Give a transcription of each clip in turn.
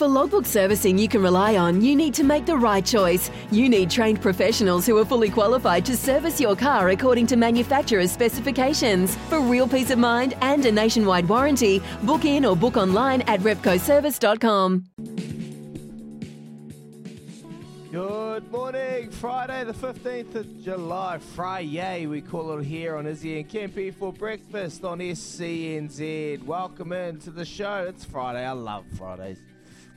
For logbook servicing you can rely on, you need to make the right choice. You need trained professionals who are fully qualified to service your car according to manufacturer's specifications. For real peace of mind and a nationwide warranty, book in or book online at repcoservice.com. Good morning, Friday the 15th of July. Friday, we call it here on Izzy and Kempy for breakfast on SENZ. Welcome into the show. It's Friday. I love Fridays.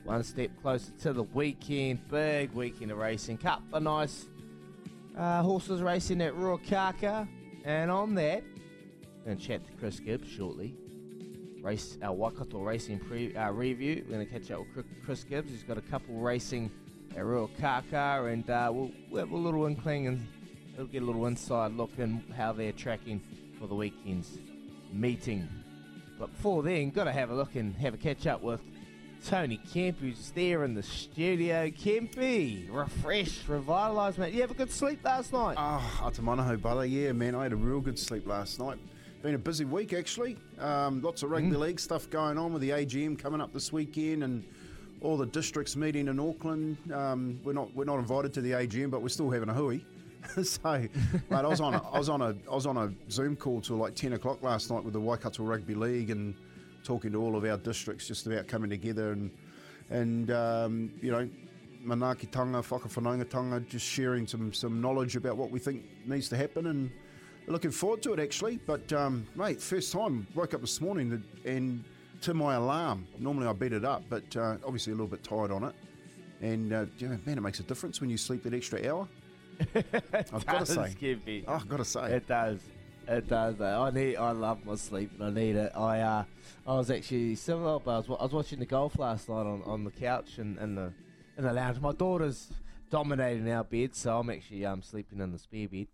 One step closer to the weekend. Big weekend of racing. Couple of nice uh, horses racing at Ruakaka. And on that, to chat to Chris Gibbs shortly. Race our Waikato Racing pre, uh, review. We're going to catch up with Chris Gibbs. He's got a couple racing at Ruakaka, and uh, we'll, we'll have a little inkling and we'll get a little inside look in how they're tracking for the weekend's meeting. But before then, got to have a look and have a catch up with Tony Kemp, who's there in the studio. Kempy, refreshed, revitalised, mate. You have a good sleep last night? Ah, oh, Atamanaho, brother. Yeah, man, I had a real good sleep last night. Been a busy week, actually. Um, lots of rugby mm. league stuff going on with the AGM coming up this weekend and all the districts meeting in Auckland. Um, we're not we're not invited to the AGM, but we're still having a hui. so, mate, I was on a, I was on a I was on a Zoom call till like ten o'clock last night with the Waikato Rugby League and talking to all of our districts just about coming together and and um, you know manaakitanga, whakawhanaungatanga, just sharing some some knowledge about what we think needs to happen and looking forward to it actually. But um, mate, first time woke up this morning and to my alarm. Normally I beat it up, but uh, obviously a little bit tired on it. And uh, you know, man, it makes a difference when you sleep that extra hour. I've got to say. Oh, I've got to say, it does. It does. I need. I love my sleep, and I need it. I uh, I was actually similar. But I was, I was watching the golf last night on, on the couch and in the in the lounge. My daughter's dominating our bed, so I'm actually um sleeping in the spare bed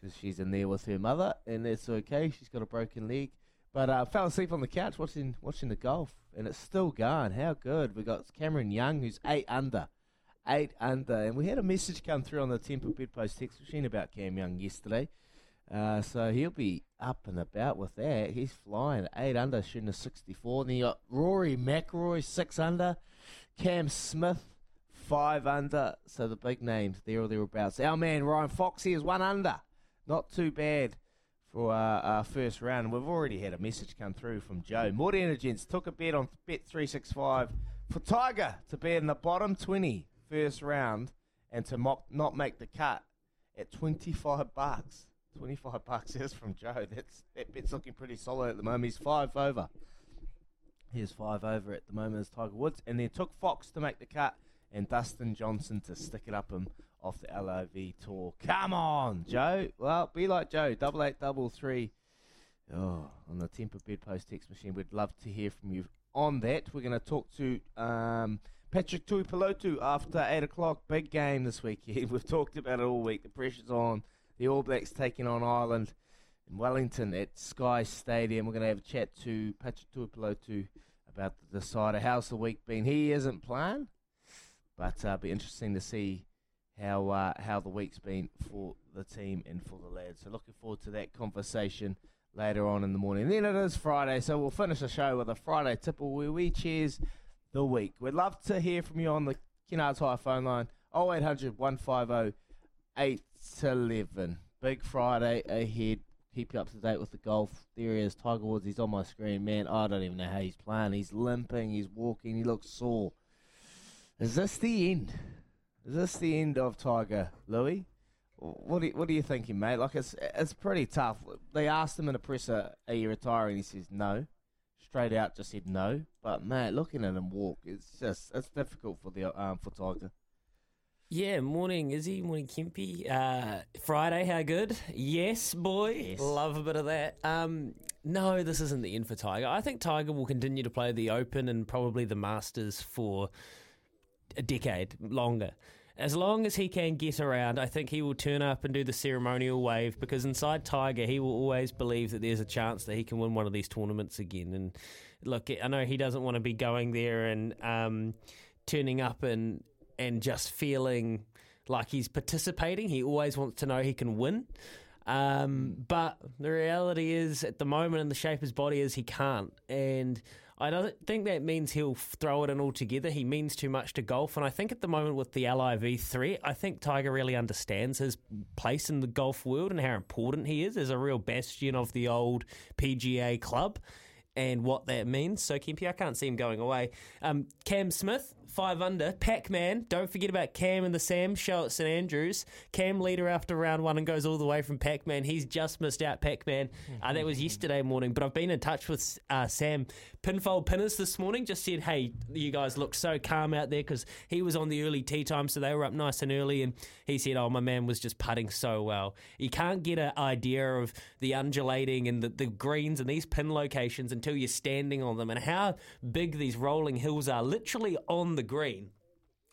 because she's in there with her mother, and that's okay. She's got a broken leg. But I uh, fell asleep on the couch watching watching the golf, and it's still going. How good! We got Cameron Young, who's eight under, eight under, and we had a message come through on the Temper Bedpost text machine about Cam Young yesterday. Uh, so he'll be up and about with that. He's flying eight under, shooting a 64. And then you uh, got Rory McIlroy six under, Cam Smith five under. So the big names there or thereabouts. Our man Ryan Foxy is one under. Not too bad for our, our first round. We've already had a message come through from Joe. Morty Energens took a bet on Bet365 for Tiger to be in the bottom 20 first round and to mock, not make the cut at 25 bucks. 25 bucks is from Joe. That's that bet's looking pretty solid at the moment. He's five over. He's five over at the moment as Tiger Woods, and then took Fox to make the cut, and Dustin Johnson to stick it up him off the LIV tour. Come on, Joe. Well, be like Joe. Double eight, double three. Oh, on the Temper Bedpost text machine. We'd love to hear from you on that. We're going to talk to um, Patrick Tuipulotu after 8 o'clock. Big game this weekend. We've talked about it all week. The pressure's on. The All Blacks taking on Ireland in Wellington at Sky Stadium. We're going to have a chat to Patrick Tuipulotu about the decider. How's the week been? He isn't playing, but uh, be interesting to see how uh, how the week's been for the team and for the lads. So looking forward to that conversation later on in the morning. Then it is Friday, so we'll finish the show with a Friday tipple where we cheers the week. We'd love to hear from you on the Kennards Hire phone line 0800 150 811. Big Friday ahead. Keep you up to date with the golf. There he is, Tiger Woods. He's on my screen. Man, I don't even know how he's playing. He's limping, he's walking, he looks sore. Is this the end? Is this the end of Tiger, Louis? What do you, what are you thinking, mate? Like it's it's pretty tough. They asked him in a presser, "Are you retiring?" He says no. Straight out, just said no. But mate, looking at him walk, it's just it's difficult for the um for Tiger. Yeah, morning Izzy, morning Kimpy. Uh, Friday, how good? Yes, boy. Yes. Love a bit of that. Um, no, this isn't the end for Tiger. I think Tiger will continue to play the Open and probably the Masters for a decade longer. As long as he can get around, I think he will turn up and do the ceremonial wave because inside Tiger, he will always believe that there's a chance that he can win one of these tournaments again. And look, I know he doesn't want to be going there and um, turning up and and just feeling like he's participating. He always wants to know he can win. Um, but the reality is, at the moment, in the shape his body is, he can't. And I don't think that means he'll throw it in altogether. He means too much to golf. And I think at the moment with the LIV threat, I think Tiger really understands his place in the golf world and how important he is as a real bastion of the old PGA club and what that means. So, Kempy, I can't see him going away. Um, Cam Smith, five under. Pac Man, don't forget about Cam and the Sam show at St Andrews. Cam leader after round one and goes all the way from Pac Man. He's just missed out Pac Man. Uh, that was yesterday morning, but I've been in touch with uh, Sam Pinfold Pinners this morning. Just said, hey, you guys look so calm out there because he was on the early tee time, so they were up nice and early. And he said, oh, my man was just putting so well. You can't get an idea of the undulating and the, the greens and these pin locations until you're standing on them and how big these rolling hills are, literally on the green.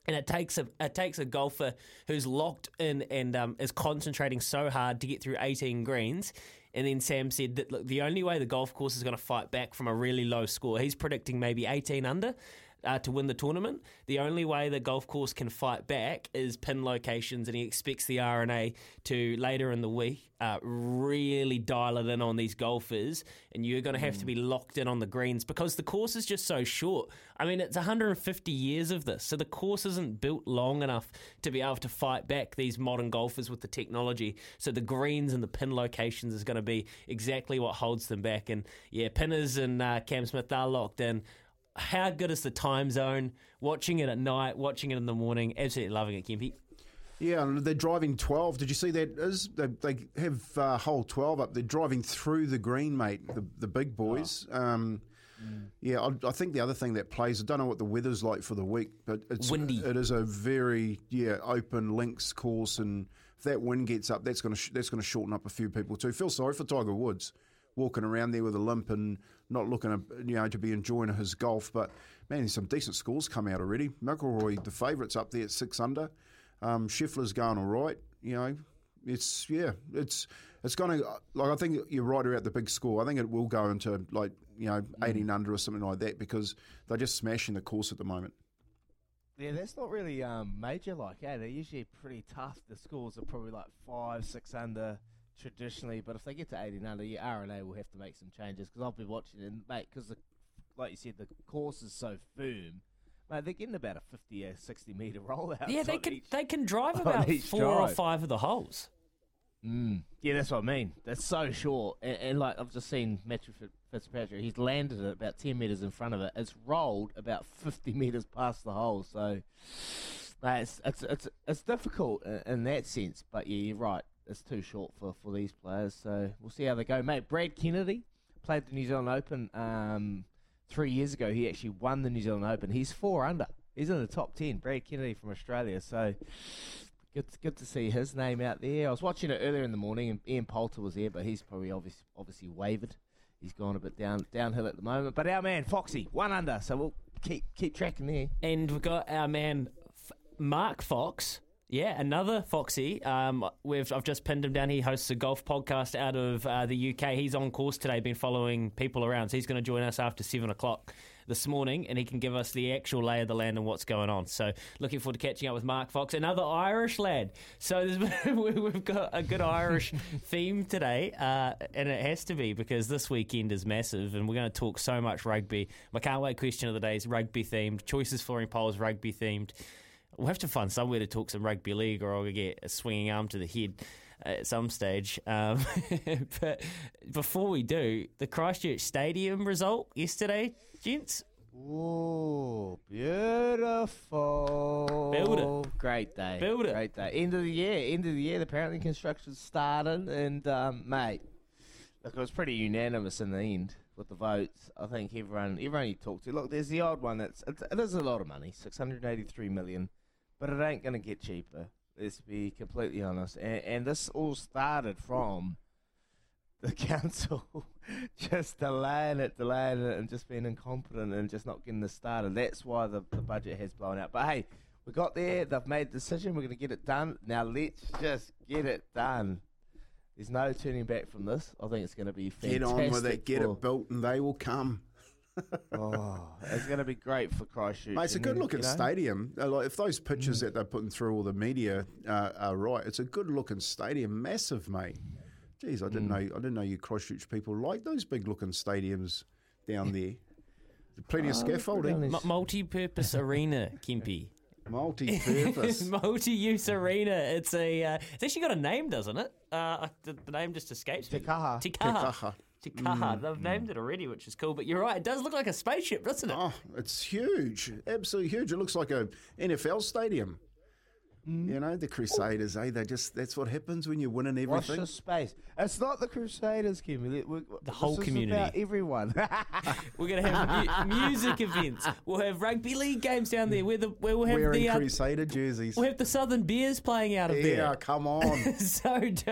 And it takes a it takes a golfer who's locked in and um, is concentrating so hard to get through 18 greens. And then Sam said that look, the only way the golf course is going to fight back from a really low score, he's predicting maybe 18 under. Uh, to win the tournament, the only way the golf course can fight back is pin locations, and he expects the R&A to later in the week uh, really dial it in on these golfers, and you're going to have to be locked in on the greens because the course is just so short. I mean, it's 150 years of this, so the course isn't built long enough to be able to fight back these modern golfers with the technology. So the greens and the pin locations is going to be exactly what holds them back. And yeah, Pinners and uh, Cam Smith are locked in. How good is the time zone? Watching it at night, watching it in the morning, absolutely loving it, Kimpy. Yeah, and they're driving 12. Did you see that? Is They, they have uh, hole 12 up. They're driving through the green, mate, the, the big boys. Um, Yeah, I, I think the other thing that plays, I don't know what the weather's like for the week, but it's Windy. It is a very yeah open links course, and if that wind gets up, that's going to sh- that's going to shorten up a few people too. Feel sorry for Tiger Woods walking around there with a limp and not looking to, you know to be enjoying his golf, but man, there's some decent scores come out already. McIlroy, the favourites up there at six under. Um, Scheffler's going all right. You know, it's yeah, it's it's going to like I think you're right about the big score. I think it will go into like you know 18 under or something like that because they're just smashing the course at the moment. Yeah, that's not really um, major like, eh? They're usually pretty tough. The scores are probably like five, six under traditionally, but if they get to 18 under, your R&A will have to make some changes because I'll be watching it, and, mate, because like you said, the course is so firm. Mate, they're getting about a 50 or 60 metre rollout. Yeah, they can each- they can drive about four or five of the holes. Mm. Yeah, that's what I mean. That's so short. And, and like I've just seen Matthew Fitzpatrick, he's landed it about 10 metres in front of it. It's rolled about 50 metres past the hole. So mate, it's, it's, it's, it's difficult in, in that sense. But yeah, you're right. It's too short for, for these players. So we'll see how they go. Mate, Brad Kennedy played the New Zealand Open um, three years ago. He actually won the New Zealand Open. He's four under. He's in the top 10. Brad Kennedy from Australia. So Good, good to see his name out there. I was watching it earlier in the morning, and Ian Poulter was there, but he's probably obviously obviously wavered. He's gone a bit down downhill at the moment. But our man Foxy, one under, so we'll keep keep tracking there. And we've got our man Mark Fox. Yeah, another Foxy. Um, we've I've just pinned him down. He hosts a golf podcast out of uh, the UK. He's on course today. Been following people around, so he's going to join us after seven o'clock this morning, and he can give us the actual lay of the land and what's going on. So, looking forward to catching up with Mark Fox, another Irish lad. So, we've got a good Irish theme today, uh, and it has to be because this weekend is massive, and we're going to talk so much rugby. My can't wait question of the day is rugby themed. Choices flooring polls rugby themed. We'll have to find somewhere to talk some rugby league, or I'll get a swinging arm to the head at some stage. Um, but before we do, the Christchurch Stadium result yesterday, gents. Ooh, beautiful. Build it. Great day. Build it. Great day. End of the year. End of the year. Apparently construction started, and um, mate, look, it was pretty unanimous in the end with the votes. I think everyone, everyone you talk to, look, there's the odd one that's it's, it is a lot of money, six hundred eighty-three million, but it ain't going to get cheaper. Let's be completely honest. And, and this all started from the council just delaying it, delaying it, and just being incompetent and just not getting this started. That's why the, the budget has blown out. But hey, we got there. They've made the decision. We're going to get it done. Now let's just get it done. There's no turning back from this. I think it's going to be fantastic. Get on with it, get it built, and they will come. Oh, it's going to be great for Christchurch. Mate, it's a good looking you know, stadium. Uh, Like if those pictures that they're putting through all the media uh, are right, it's a good looking stadium. Massive, mate. Geez, I didn't know. I didn't know you Christchurch people like those big looking stadiums down there. Plenty of scaffolding, M- multi-purpose arena, Kimpy. multi-purpose. Multi-use arena. It's a. Uh, it's actually got a name, doesn't it? Uh, the, the name just escapes me. Te Kaha. Te Kaha. Kaha. Te They've named it already, which is cool. But you're right. It does look like a spaceship, doesn't it? Oh, it's huge, absolutely huge. It looks like a NFL stadium. You know, the Crusaders, eh? They just—that's what happens when you're winning Watch everything. the space. It's not the Crusaders, Kimmy. We- we- The whole this is community. about everyone. We're going to have mu- music events. We'll have rugby league games down there. Where the where we'll have Wearing the uh, Crusader jerseys. we'll have the Southern Bears playing out of Yeah, there. Yeah, come on. so d-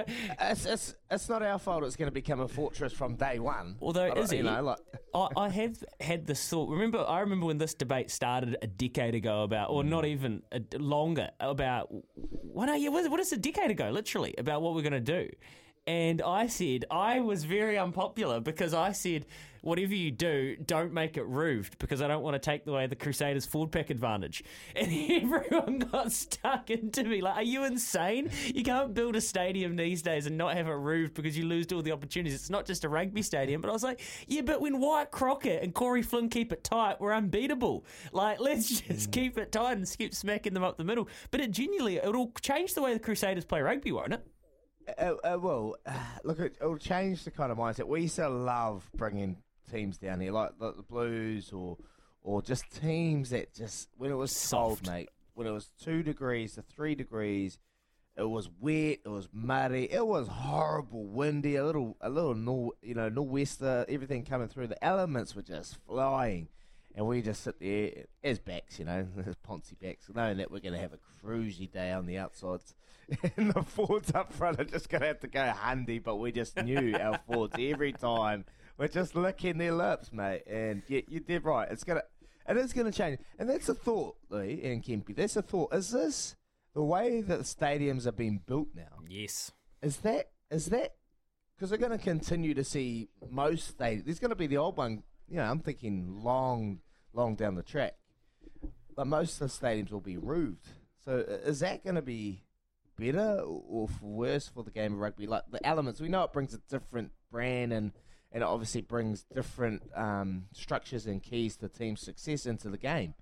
it's, it's, it's not our fault. It's going to become a fortress from day one. Although, I don't- you know, like I, I have had this thought. Remember, I remember when this debate started a decade ago about, or not mm. even a, longer, about what are you? What, what is a decade ago? Literally about what we're going to do. And I said I was very unpopular because I said whatever you do, don't make it roofed because I don't want to take away the Crusaders forward pack advantage. And everyone got stuck into me like, are you insane? You can't build a stadium these days and not have it roofed because you lose all the opportunities. It's not just a rugby stadium. But I was like, yeah, but when Wyatt Crockett and Corey Flynn keep it tight, we're unbeatable. Like, let's just keep it tight and keep smacking them up the middle. But it genuinely, it'll change the way the Crusaders play rugby, won't it? Uh, uh, well, look, it, it'll change the kind of mindset. We used to love bringing teams down here, like the, the Blues or or just teams that just when it was Soft. cold, mate. When it was two degrees to three degrees, it was wet, it was muddy, it was horrible, windy, a little a little nor, you know nor'wester, everything coming through. The elements were just flying. And we just sit there as backs, you know, as Ponzi backs, knowing that we're going to have a cruisy day on the outsides. And the forwards up front are just going to have to go handy, but we just knew our forwards every time. We're just licking their lips, mate. And you, you did right. It's going to, it is to change. And that's a thought, Lee and Kempy. That's a thought. Is this the way that the stadiums are being built now? Yes. Is that, is that, because we're going to continue to see most stadiums. There's going to be the old one, you know, I'm thinking long, long down the track. But most of the stadiums will be roofed. So is that going to be better or worse for the game of rugby? Like the elements, we know it brings a different brand and, and it obviously brings different um, structures and keys to team success into the game.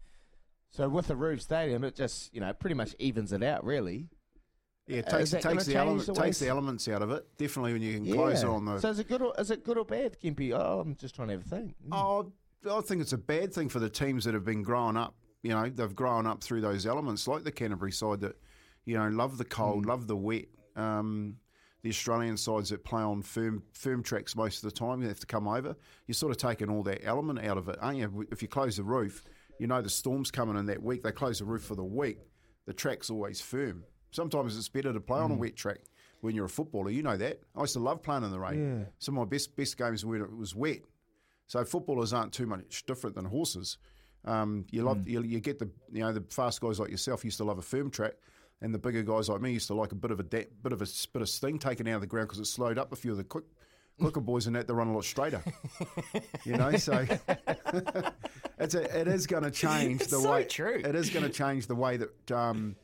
So with a roof stadium, it just, you know, pretty much evens it out, really. Yeah, it Uh, takes, that takes, the, element, the takes the elements out of it. Definitely when you can close it on the. So is it good or is it good or bad, Gimpy? Oh, I'm just trying to have a think. Oh, I think it's a bad thing for the teams that have been growing up. You know, they've grown up through those elements, like the Canterbury side that, you know, love the cold, love the wet. Um, the Australian sides that play on firm firm tracks most of the time, you have to come over. You're sort of taking all that element out of it, aren't you? If you close the roof, you know the storm's coming in that week. They close the roof for the week. The track's always firm. Sometimes it's better to play on a wet track when you're a footballer. You know that. I used to love playing in the rain. Some of my best best games were when it was wet. So footballers aren't too much different than horses. Um, you love you, you get the you know the fast guys like yourself used to love a firm track, and the bigger guys like me used to like a bit of a da- bit of a s- bit of sting taken out of the ground because it slowed up a few of the quick Quicker boys and that they run a lot straighter. you know, so it's a, it is going to change It's the so way. true. It is going to change the way that. Um,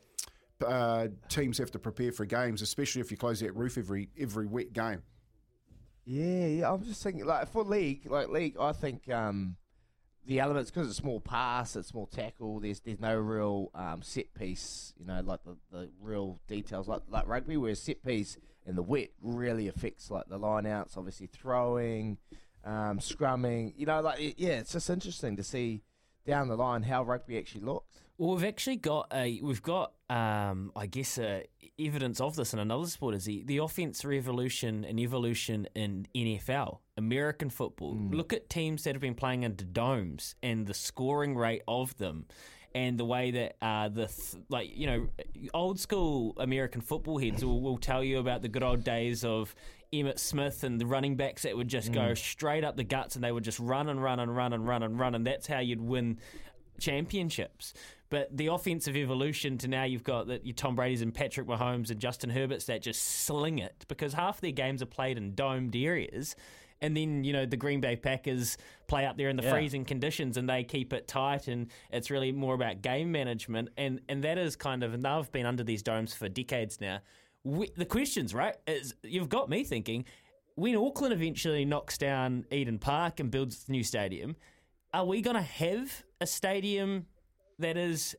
uh, teams have to prepare for games, especially if you close that roof every every wet game. Yeah, yeah. I'm just thinking, like for league, like league, I think um, the elements because it's small pass, it's small tackle. There's there's no real um, set piece, you know, like the, the real details like like rugby, where set piece and the wet really affects like the line outs, obviously throwing, um, scrumming. You know, like yeah, it's just interesting to see down the line how rugby actually looks. Well, we've actually got a we've got um, I guess uh, evidence of this in another sport is the, the offense revolution and evolution in NFL American football. Look at teams that have been playing under domes and the scoring rate of them. And the way that uh, the th- like you know old school American football heads will, will tell you about the good old days of Emmitt Smith and the running backs that would just go straight up the guts and they would just run and run and run and run and run and that's how you'd win championships. But the offensive evolution to now you've got that your Tom Brady's and Patrick Mahomes and Justin Herbert's that just sling it because half their games are played in domed areas. And then, you know, the Green Bay Packers play up there in the Yeah. freezing conditions and they keep it tight and it's really more about game management. And and that is kind of, and they've been under these domes for decades now. We, the questions, right, is you've got me thinking, when Auckland eventually knocks down Eden Park and builds its new stadium, are we going to have a stadium that is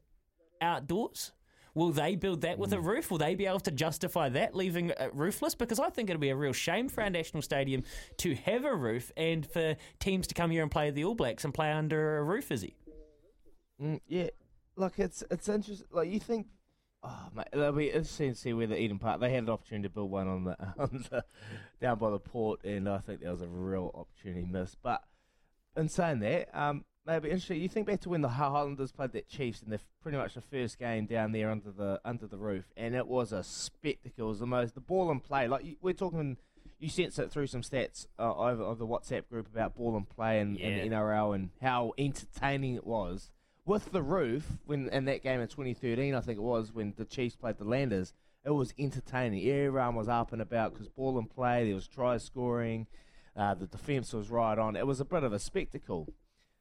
outdoors? Will they build that with a roof? Will they be able to justify that leaving it roofless? Because I think it'd be a real shame for our national stadium to have a roof and for teams to come here and play the All Blacks and play under a roof, is he? Mm, yeah, look, it's it's interesting. Like you think, oh mate, it'll be interesting to see whether Eden Park they had an opportunity to build one on the, on the down by the port, and I think that was a real opportunity missed. But in saying that, um, maybe interesting. You think back to when the Highlanders played that Chiefs in the pretty much the first game down there under the under the roof, and it was a spectacle. It was the most the ball and play. Like you, we're talking. You sense it through some stats uh, over, over the WhatsApp group about ball and play and, Yeah. and the NRL and how entertaining it was with the roof when in that game in 2013 I think it was when the Chiefs played the Landers it was entertaining everyone was up and about because ball and play there was try scoring uh, the defence was right on it was a bit of a spectacle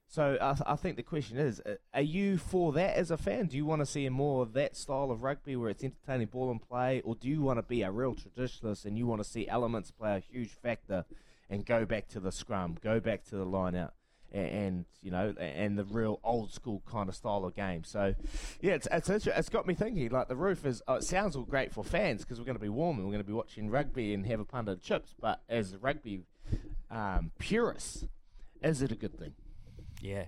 so I, I think the question is uh, are you for that as a fan do you want to see more of that style of rugby where it's entertaining ball and play or do you want to be a real traditionalist and you want to see elements play a huge factor and go back to the scrum go back to the line out a- and you know, and the real old school kind of style of game. So, yeah, it's it's it's got me thinking. Like the roof is, oh, it sounds all great for fans because we're going to be warm and we're going to be watching rugby and have a pint of chips. But as rugby um, purists, is it a good thing? Yeah.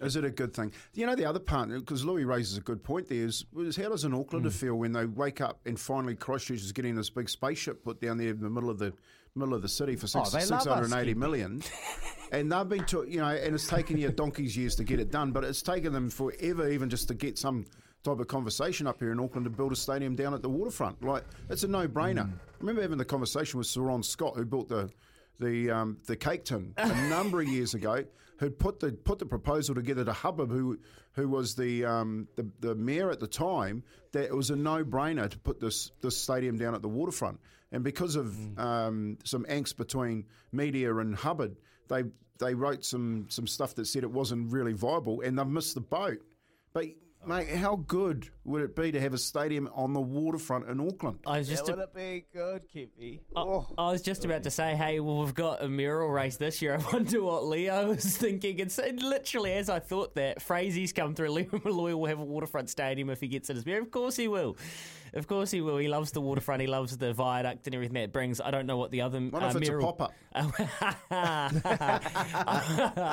Is it a good thing? You know, the other part, because Louis raises a good point there, is, is how does an Aucklander feel when they wake up and finally Christchurch is getting this big spaceship put down there in the middle of the middle of the city for six, Oh, they love us, million? and they've been to, you know, and it's taken you donkey's years to get it done, but it's taken them forever even just to get some type of conversation up here in Auckland to build a stadium down at the waterfront. Like, it's a no-brainer. I remember having the conversation with Sir Ron Scott, who built the the um, the cake tin a number of years ago, who'd put the put the proposal together to Hubbard, who who was the, um, the the mayor at the time, that it was a no brainer to put this this stadium down at the waterfront. And because of um, some angst between media and Hubbard, they they wrote some some stuff that said it wasn't really viable, and they've missed the boat. But mate, how good would it be to have a stadium on the waterfront in Auckland? I was just That a- would it be good, Kippy? Oh, I was just about to say, hey, well, we've got a mural race this year. I wonder what Leo was thinking. And so, literally, as I thought that, Frazy's come through. Leo Molloy will have a waterfront stadium if he gets it as mayor. Of course he will. Of course he will. He loves the waterfront. He loves the viaduct and everything that it brings. I don't know what the other What uh, if it's mural- a pop up? I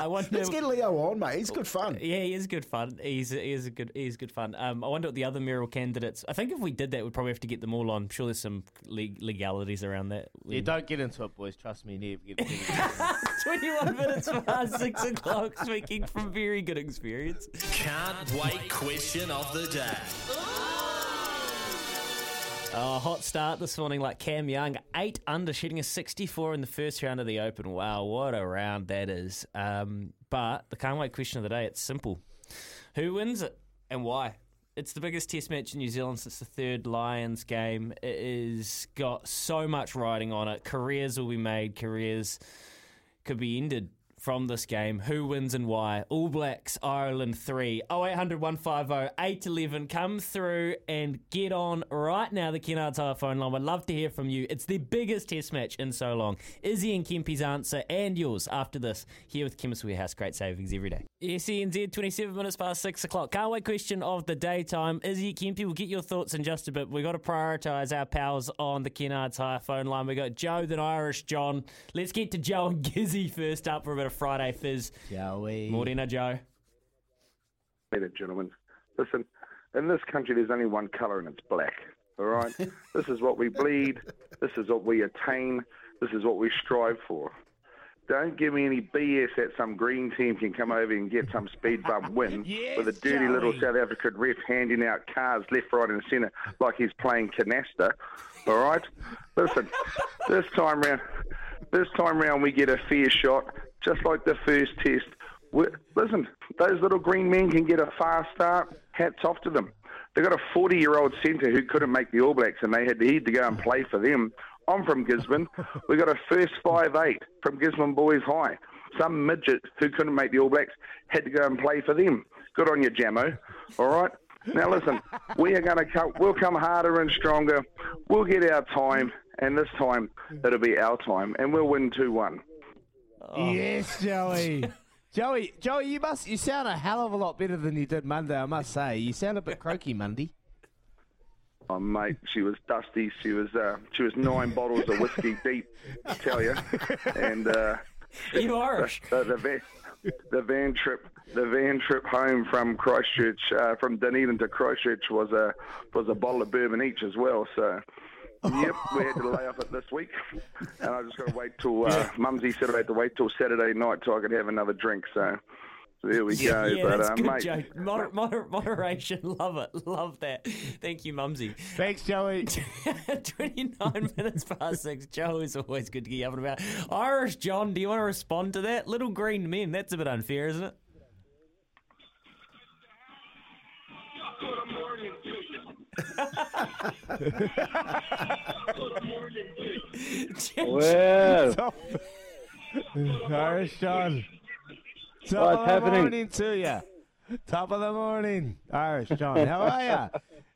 wonder. Let's get Leo on, mate. He's good fun. Yeah, he is good fun. He's he is a good he is good fun. Um, I wonder what the other mural candidates. I think if we did that, we'd probably have to get them all on. I'm sure there's some leg- legalities around that. Yeah, don't get into it, boys. Trust me, never get into it. 21 minutes past six o'clock. Speaking from very good experience. Can't wait question of the day. A hot start this morning, like Cam Young, eight under, shooting a 64 in the first round of the Open. Wow, what a round that is! Um, but the can't wait question of the day, it's simple: Who wins it and why? It's the biggest test match in New Zealand since the third Lions game. It is got so much riding on it. Careers will be made, careers could be ended from this game. Who wins and why? All Blacks, Ireland 3. 0800 150 811. Come through and get on right now, the Kennards Hire phone line. I'd love to hear from you. It's the biggest test match in so long. Izzy and Kempy's answer and yours after this here with Chemist Warehouse. Great savings every day. SENZ, 27 minutes past 6 o'clock. Can't wait question of the daytime. Izzy, Kempy, we'll get your thoughts in just a bit. We've got to prioritise our pals on the Kennards Hire phone line. We've got Joe, then Irish John. Let's get to Joe and Gizzy first up for a bit of Friday Fizz. Joey. Morena, Joe. Ladies and gentlemen, listen, in this country there's only one colour and it's black. All right? this is what we bleed. This is what we attain. This is what we strive for. Don't give me any BS that some green team can come over and get some speed bump win Yes, with a dirty little South African ref handing out cars left, right, and centre like he's playing canasta. All right? Listen, this time round, this time round we get a fair shot, just like the first test. we listen, those little green men can get a fast start. Hats off to them. They got a 40-year-old centre who couldn't make the All Blacks, and they had to, he to go and play for them. I'm from Gisborne. we got a first five eight from Gisborne Boys High. Some midget who couldn't make the All Blacks had to go and play for them. Good on you, Jamo. All right. Now listen, we are going to come. We'll come harder and stronger. We'll get our time, and this time it'll be our time, and we'll win two one. Yes, Joey. Joey, Joey, you must you sound a hell of a lot better than you did Monday. I must say, you sound a bit croaky Monday. Oh mate, she was dusty. She was uh, she was nine bottles of whiskey deep, I tell you. And uh, Are you Irish? the, the van the van trip the van trip home from Christchurch uh, from Dunedin to Christchurch was a was a bottle of bourbon each as well. So. Yep, we had to lay off it this week, and I just got to wait till uh, Mumsy said I had to wait till Saturday night till I could have another drink. So, so there we go. Yeah, but that's uh, good, mate, Joe. Moder- moder- moderation, love it, love that. Thank you, Mumsy. Thanks, Joey. 29 minutes past six. Joe is always good to get up and about. Irish John, do you want to respond to that? Little green men, that's a bit unfair, isn't it? Well, Irish John. Top What's of the happening? morning to you. Top of the morning, Irish John. How are you?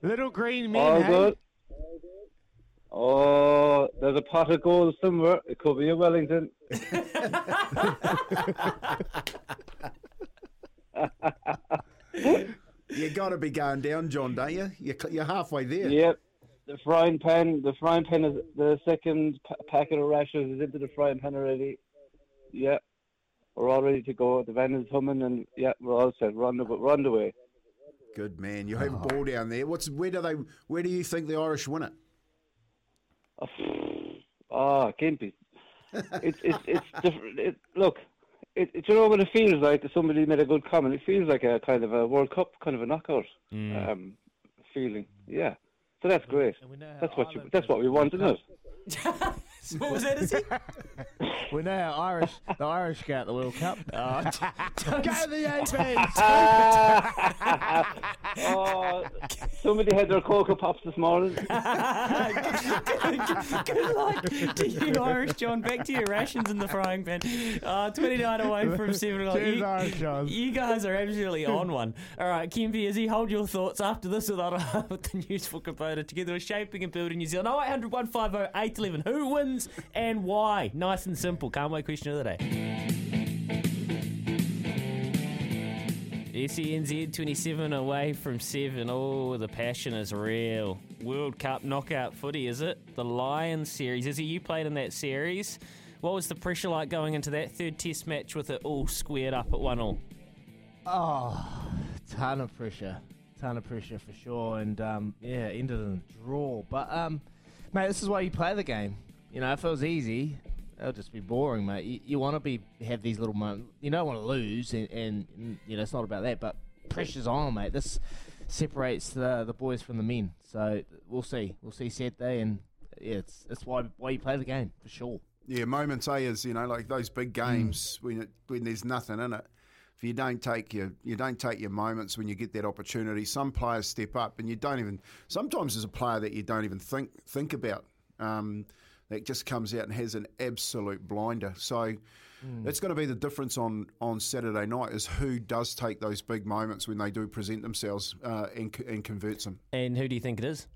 Little green man. all good. Oh, there's a pot of gold somewhere. It could be a Wellington. You got to be going down, John, don't you? You're, you're halfway there. Yep. The frying pan, the frying pan is the second pa- packet of rashers is into the frying pan already. Yep. we're all ready to go. The van is humming, and yeah, we're all set. We're on the, we're on the way. Good man. You have a oh. ball down there. What's where do they? Where do you think the Irish win it? Oh, Kimpy. It's it's it's different. It, look, it, it, you know what it feels like? Somebody made a good comment. It feels like a kind of a World Cup, kind of a knockout um, feeling. Yeah. So that's great. And we know That's what you. That's what we want, isn't it? what was that, is he? We know how Irish, the Irish go at the World Cup. Oh, go the ABs. Oh, somebody had their Coco Pops this morning. good luck to you, Irish John. Back to your rations in the frying pan. Uh, 29 away from 7 o'clock. Cheers, You, Irish John. you guys are absolutely on one. All right, Kempy, Izzy, hold your thoughts after this with, our, with the useful component together with Shaping and Building New Zealand. 0800 150 811. Who wins and why? Nice and simple. Can't wait question of the day. SENZ 27 away from 7. Oh, the passion is real. World Cup knockout footy, is it? The Lions series. Is it you played in that series? What was the pressure like going into that third test match with it all squared up at 1 all? Oh, ton of pressure, ton of pressure for sure, and um, yeah, ended in a draw. But um, mate, this is why you play the game. You know, if it was easy, it'll just be boring, mate. You, you want to be have these little moments. You don't want to lose, and, and mm, you know it's not about that. But pressure's on, mate. This separates the the boys from the men. So we'll see. We'll see Saturday, and yeah, it's it's why why you play the game for sure. Yeah, moments, eh? Is you know like those big games when it, when there's nothing in it. if you don't take your you don't take your moments when you get that opportunity, some players step up and you don't even. Sometimes there's a player that you don't even think think about. Um, that just comes out and has an absolute blinder. So hmm. that's going to be the difference on, on Saturday night is who does take those big moments when they do present themselves uh, and, and converts them. And who do you think it is?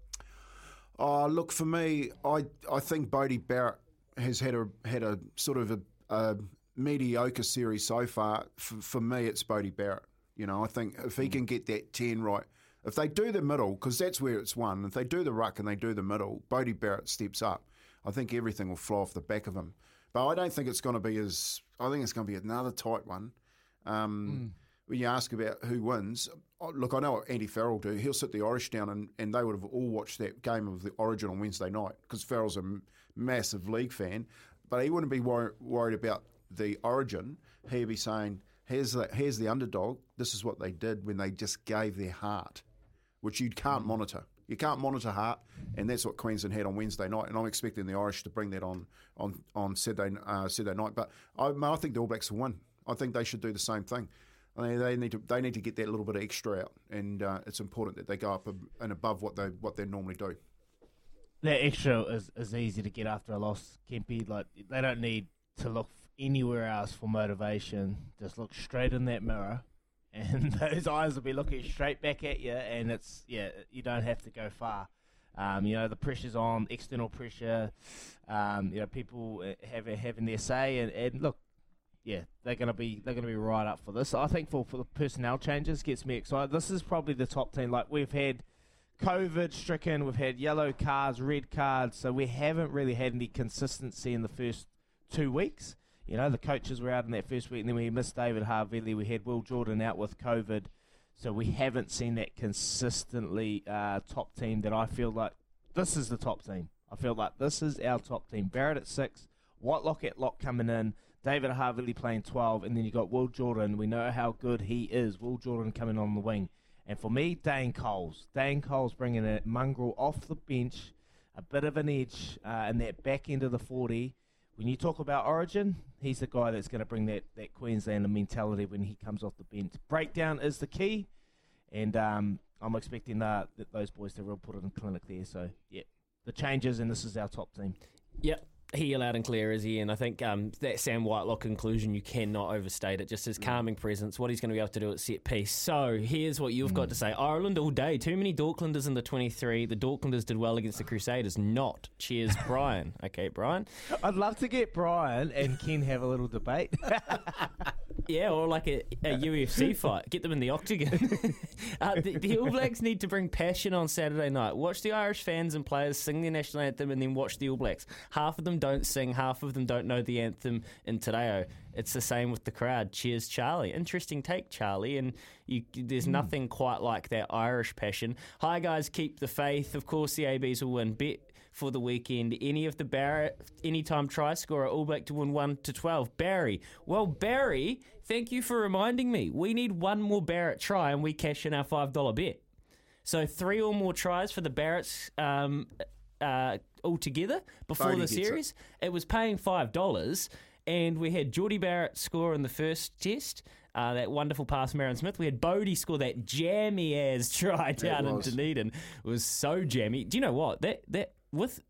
Oh, look for me, I I think Bodie Barrett has had a had a sort of a, a mediocre series so far. For, for me, it's Bodie Barrett. You know, I think if he hmm. can get that ten right, if they do the middle, because that's where it's won. If they do the ruck and they do the middle, Bodie Barrett steps up. I think everything will fly off the back of him. But I don't think it's going to be as. I think it's going to be another tight one. Um, When you ask about who wins, look, I know what Andy Farrell do. He'll sit the Irish down, and, and they would have all watched that game of the Origin on Wednesday night because Farrell's a m- massive league fan. But he wouldn't be wor- worried about the Origin. He'd be saying, "Here's the here's the underdog. This is what they did when they just gave their heart, which you can't monitor. You can't monitor heart, and that's what Queensland had on Wednesday night. And I'm expecting the Irish to bring that on on on Saturday uh, Saturday night. But I, I think the All Blacks will win. I think they should do the same thing. I mean, they need to they need to get that little bit of extra out, and uh, it's important that they go up and above what they what they normally do. that extra is, is easy to get after a loss, Kempy. Like they don't need to look anywhere else for motivation. Just look straight in that mirror, and those eyes will be looking straight back at you. And it's yeah, you don't have to go far. Um, you know the pressure's on, external pressure. Um, you know people uh, have having their say, and, and look, yeah, they're gonna be they're gonna be right up for this. I think for for the personnel changes gets me excited. This is probably the top team. Like we've had COVID stricken, we've had yellow cards, red cards, so we haven't really had any consistency in the first two weeks. You know, the coaches were out in that first week, and then we missed David Havili. We had Will Jordan out with COVID, so we haven't seen that consistently uh, top team that I feel like this is the top team. I feel like this is our top team. Barrett at six, Whitelock at lock coming in, David Havili playing 12, and then you got Will Jordan. We know how good he is. Will Jordan coming on the wing. And for me, Dane Coles. Dane Coles bringing a mongrel off the bench, a bit of an edge uh, in that back end of the 40. When you talk about Origin, he's the guy that's going to bring that, that Queenslander mentality when he comes off the bench. Breakdown is the key, and um, I'm expecting that, that those boys to really put it in clinic there. So, yeah, the changes, and this is our top team. Yep. He loud and clear, is he? And I think um, that Sam Whitelock inclusion, you cannot overstate it. Just his calming presence, what he's going to be able to do at set piece. So here's what you've got to say Ireland all day. Too many Dorklanders in the 23. The Dorklanders did well against the Crusaders. Not. Cheers, Brian. Okay, Brian. I'd love to get Brian and Ken have a little debate. Yeah, or like a, a UFC fight. Get them in the octagon. uh, the, the All Blacks need to bring passion on Saturday night. Watch the Irish fans and players sing their national anthem and then watch the All Blacks. Half of them don't sing, half of them don't know the anthem in Tadeo. It's the same with the crowd. Cheers, Charlie. Interesting take, Charlie. And you, there's nothing quite like that Irish passion. Hi, guys. Keep the faith. Of course, the ABs will win. Bet for the weekend. Any of the Barrett anytime try scorer All Black to win 1 to 12. Barry. Well, Barry, thank you for reminding me. We need one more Barrett try and we cash in our $5 bet. So three or more tries for the Barretts um, uh, altogether before Bodie the gets it. series. It. was paying $5 and we had Jordie Barrett score in the first test. Uh, that wonderful pass, from Aaron Smith. We had Bodie score that jammy as try down in. Dunedin. It was so jammy. Do you know what? That that with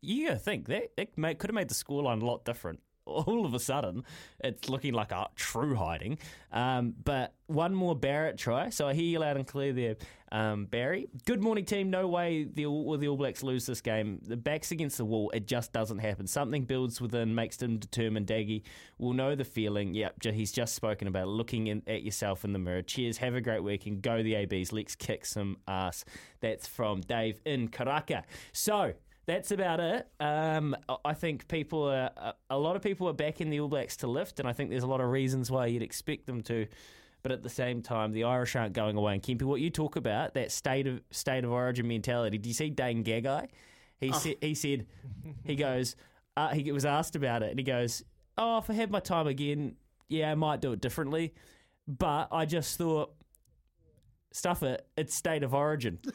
you gotta think that it could have made the scoreline a lot different. All of a sudden, it's looking like a true hiding. Um, but one more Barrett try. So I hear you loud and clear there, um, Barry. Good morning, team. No way the All, will the All Blacks lose this game. The back's against the wall. It just doesn't happen. Something builds within, makes them determined. Daggy will know the feeling. Yep, he's just spoken about looking in, at yourself in the mirror. Cheers. Have a great week and go the ABs. Let's kick some ass. That's from Dave in Karaka. So that's about it. Um, I- think people are a- lot of people are backing the All Blacks to lift, and I think there's a lot of reasons why you'd expect them to. But at the same time, the Irish aren't going away. And Kempi, what you talk about that state of state of origin mentality. Do you see Dane Gagai? He said he said he goes. Uh, he was asked about it, and he goes, "Oh, if I had my time again, yeah, I might do it differently." But I just thought, stuff it. It's state of origin.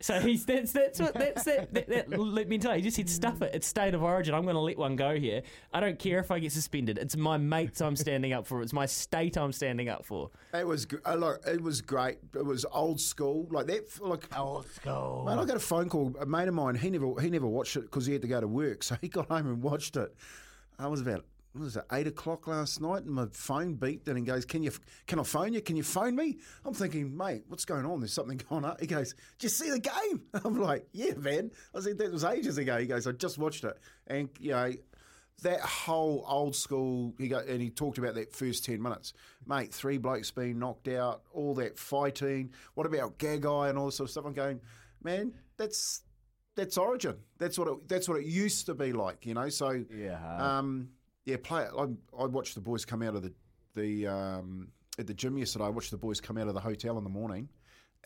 So he's that's that's what that's that, that, that let me tell you, he just said stuff it. It's state of origin. I'm gonna let one go here. I don't care if I get suspended. It's my mates I'm standing up for. It's my state I'm standing up for. It was gr- uh, look, it was great. It was old school, like that. Like Old school. Man, I got a phone call. A mate of mine, he never he never watched it because he had to go to work. So he got home and watched it. I was about what was it eight o'clock last night, and my phone beeped and he goes, "Can you can I phone you? Can you phone me?" I'm thinking, mate, what's going on? There's something going on. He goes, "Did you see the game?" I'm like, "Yeah, man." I said that was ages ago. He goes, "I just watched it," and you know. That whole old school, he got, and he talked about that first ten minutes, mate. Three blokes being knocked out, all that fighting. What about Gagai and all this sort of stuff? I'm going, man, that's that's Origin. That's what it, that's what it used to be like, you know. So Yeah. um, yeah, play. I, I watched the boys come out of the the um, at the gym yesterday. I watched the boys come out of the hotel in the morning,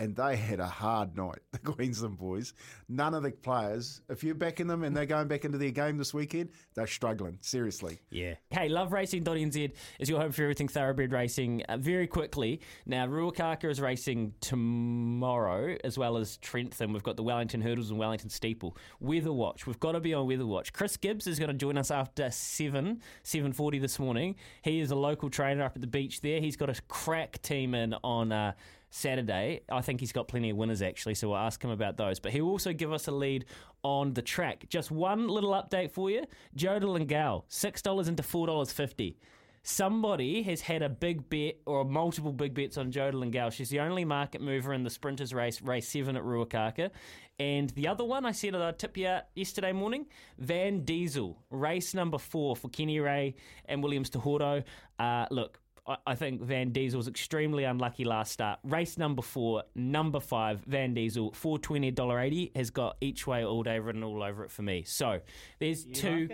and they had a hard night. The Queensland boys. None of the players. If you're backing them and they're going back into their game this weekend, they're struggling seriously. Yeah. Hey, loveracing.nz is your home for everything thoroughbred racing. Uh, very quickly, now Ruakaka is racing tomorrow as well as Trentham. We've got the Wellington Hurdles and Wellington Steeple. Weather Watch. We've got to be on Weather Watch. Chris Gibbs is going to join us after 7, 7.40 this morning. He is a local trainer up at the beach there. He's got a crack team in on... Uh, Saturday. I think he's got plenty of winners actually, so we'll ask him about those. But he'll also give us a lead on the track. Just one little update for you: Jodel Gal, six dollars into four dollars fifty. Somebody has had a big bet or multiple big bets on Jodel and Gal. She's the only market mover in the sprinters race, race seven at Ruakaka. And the other one I said I'd tip you out yesterday morning, Van Diesel, race number four for Kenny Ray and Williams Tehoro. Uh, look, I- think Van Diesel's extremely unlucky last start. Race number four, number five, Van Diesel, four twenty dollar eighty has got each way all day written all over it for me. So there's two.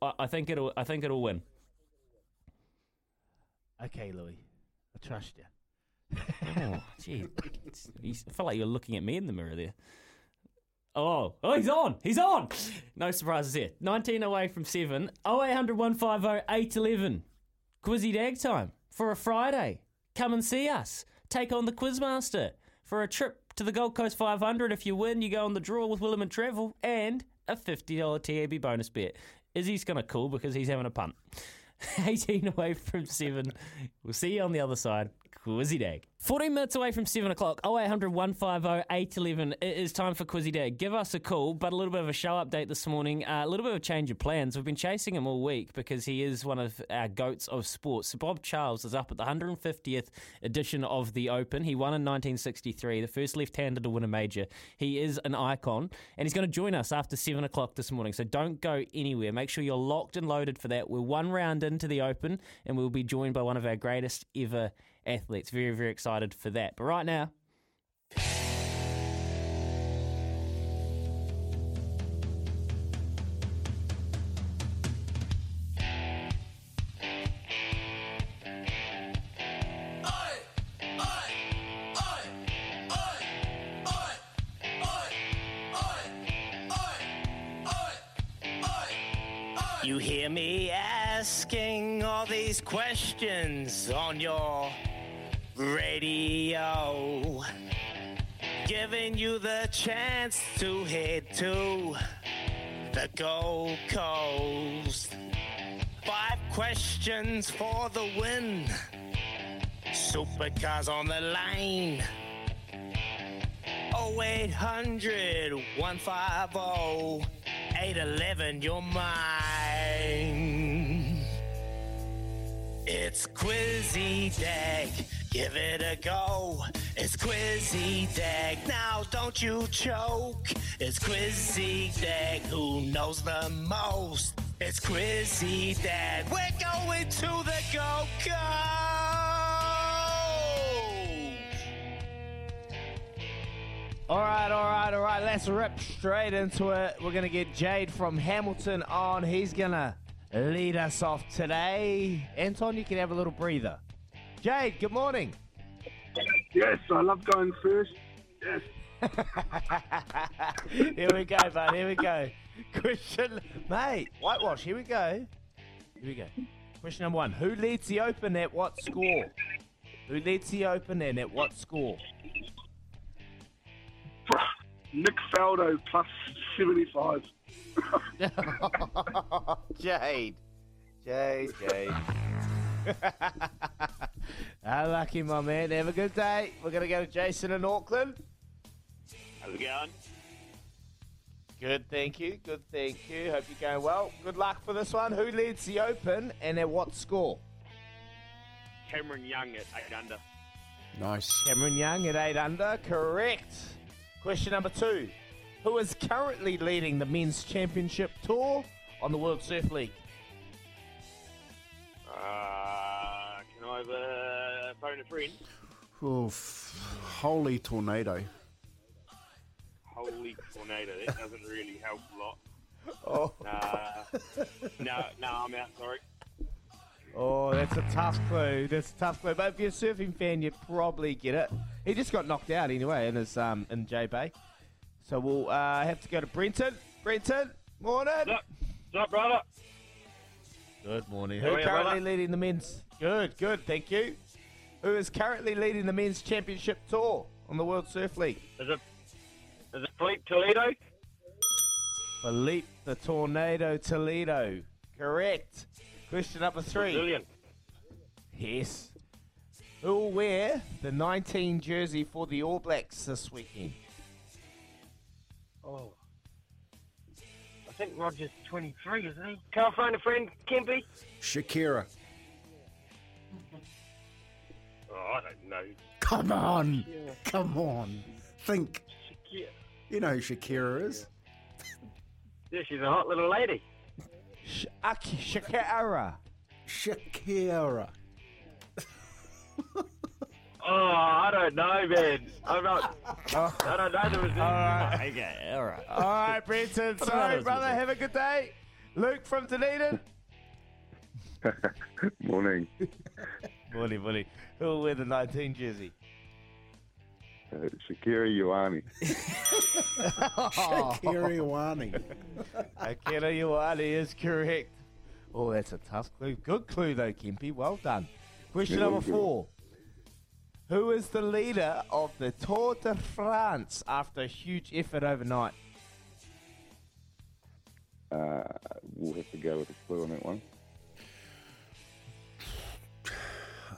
I, I think it'll. I think it'll win. Okay, Louis. I trust you. Oh, gee, I felt like you're looking at me in the mirror there. Oh, oh, he's on. He's on. No surprises here. 19 away from 7. 0800 150 811. Quizzy Dag time for a Friday. Come and see us. Take on the Quizmaster for a trip to the Gold Coast 500. If you win, you go on the draw with Williment Travel and a $50 TAB bonus bet. Izzy's going to call because he's having a punt. 18 away from 7. We'll see you on the other side. Quizzy Dag. 14 minutes away from 7 o'clock. 0800 150 811. It is time for Quizzy Dag. Give us a call, but a little bit of a show update this morning. Uh, a little bit of a change of plans. We've been chasing him all week because he is one of our goats of sports. So Bob Charles is up at the 150th edition of the Open. He won in 1963, the first left hander to win a major. He is an icon, and he's going to join us after 7 o'clock this morning. So don't go anywhere. Make sure you're locked and loaded for that. We're one round into the Open, and we'll be joined by one of our greatest ever athletes. Very, very excited for that. But right now, You hear me asking all these questions on your radio, giving you the chance to head to the Gold Coast. Five questions for the win. Supercars on the line. 0800 150 811, you're mine. It's Quizzy Dag, give it a go. It's Quizzy Dag, now don't you choke. It's Quizzy Dag, who knows the most? It's Quizzy Dag, we're going to the Go Coast. All right, all right, all right. Let's rip straight into it. We're to get Jade from Hamilton on. He's to lead us off today. Anton, you can have a little breather. Jade, good morning. Yes, I love going first. Yes. here we go, bud. Here we go. Question, mate. Whitewash. Here we go. Here we go. Question number one: Who leads the Open at what score? Who leads the Open and at what score? Nick Faldo plus 75. Jade. Jade, Jade. Unlucky, my man. Have a good day. We're going to go to Jason in Auckland. How's it going? Good, thank you. Good, thank you. Hope you're going well. Good luck for this one. Who leads the Open and at what score? Cameron Young at 8 under. Nice. Cameron Young at 8 under. Correct. Question number two. Who is currently leading the men's championship tour on the World Surf League? Uh, can I phone a friend? Oof. Holy tornado. Holy tornado, that doesn't really help a lot. Oh. Uh, no, no, I'm out, sorry. Oh, that's a tough clue. That's a tough clue. But if you're a surfing fan, you'd probably get it. He just got knocked out anyway in his um in J Bay. So we'll uh, have to go to Brenton. Brenton, morning. What's up, What's up brother? Good morning. How Who are you, currently brother? leading the men's? Good, good. Thank you. Who is currently leading the men's championship tour on the World Surf League? Is it, is it Filipe Toledo? Filipe the Tornado Toledo. Correct. Question number three. Brazilian. Yes. Who will wear the 19 jersey for the All Blacks this weekend? Oh. I think Roger's 23, isn't he? Can I find a friend, Kempy? Shakira. Oh, I don't know. Come on. Come on. Think. Yeah, You know who Shakira is. yeah she's a hot little lady. Sh- Aki Shakira. Shakira. Oh, I don't know, man. I'm not. I don't know. There was. All right. Okay, all right. All right, Brenton. What Sorry, brother. Have a good day. Luke from Dunedin. Morning. Morning, morning. Who will wear the 19 jersey? Uh, Shakira Ioane. Shakira Ioane. Akira Ioane is correct. Oh, that's a tough clue. Good clue, though, Kempy. Well done. Question Yeah, number well, good. four. Who is the leader of the Tour de France after a huge effort overnight? Uh, we'll have to go with a clue on that one.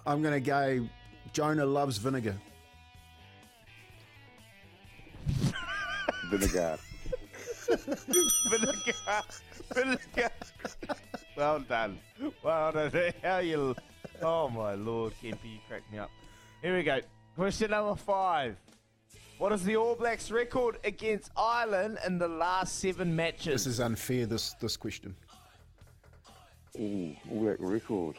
I'm going to go Jonah loves vinegar. Vinegar. Vinegar. Vinegar. well done. Well done. How you. Oh, my Lord, Kempy, you cracked me up. Here we go. Question number five. What is the All Blacks record against Ireland in the last seven matches? This is unfair, this, this question. Ooh, all that record.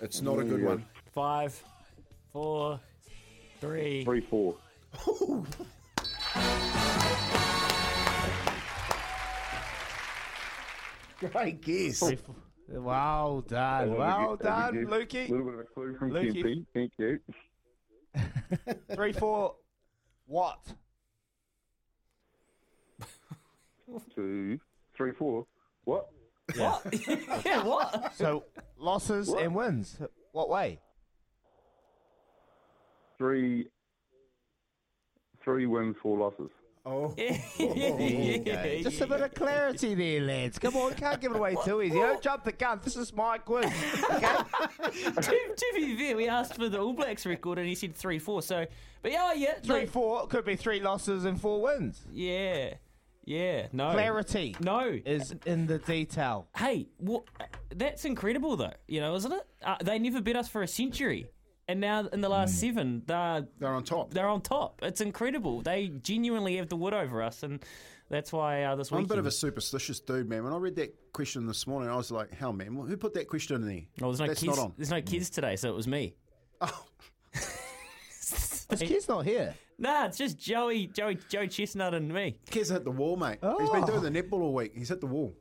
It's not a good Yeah. one. Five, four, three. 3 4. Great guess. Three, four- Well done. Well done, A Lukey. little bit of a clue from Lukey. Kempy. Thank you. Three, four. What? Two, three, four. What? What? yeah, what? So losses What? and wins. What way? Three, three wins, four losses. Oh. Yeah. Just a bit of clarity there, lads. Come on, can't give it away too easy. Don't jump the gun. This is my quiz. Okay? to, to be fair, we asked for the All Blacks record and he said 3 4. So, but yeah, yeah. no- Three, four. Could be three losses and four wins. Yeah. Yeah. No. Clarity No. is in the detail. Hey, what? That's incredible, though. You know, isn't it? Uh, they never beat us for a century, and now in the last Hmm. seven, they're They're on top. they're on top. It's incredible. They genuinely have the wood over us, and that's why uh, this I'm a weekend. bit of a superstitious dude, man. When I read that question this morning, I was like, hell, man, who put that question in there? Oh, there's no That's kids. not on. There's no kids today, so it was me. Oh, This kid's not here. Nah, it's just Joey, Joey, Joey Chestnut, and me. Kez hit the wall, mate. He's been oh. doing the netball all week. He's hit the wall.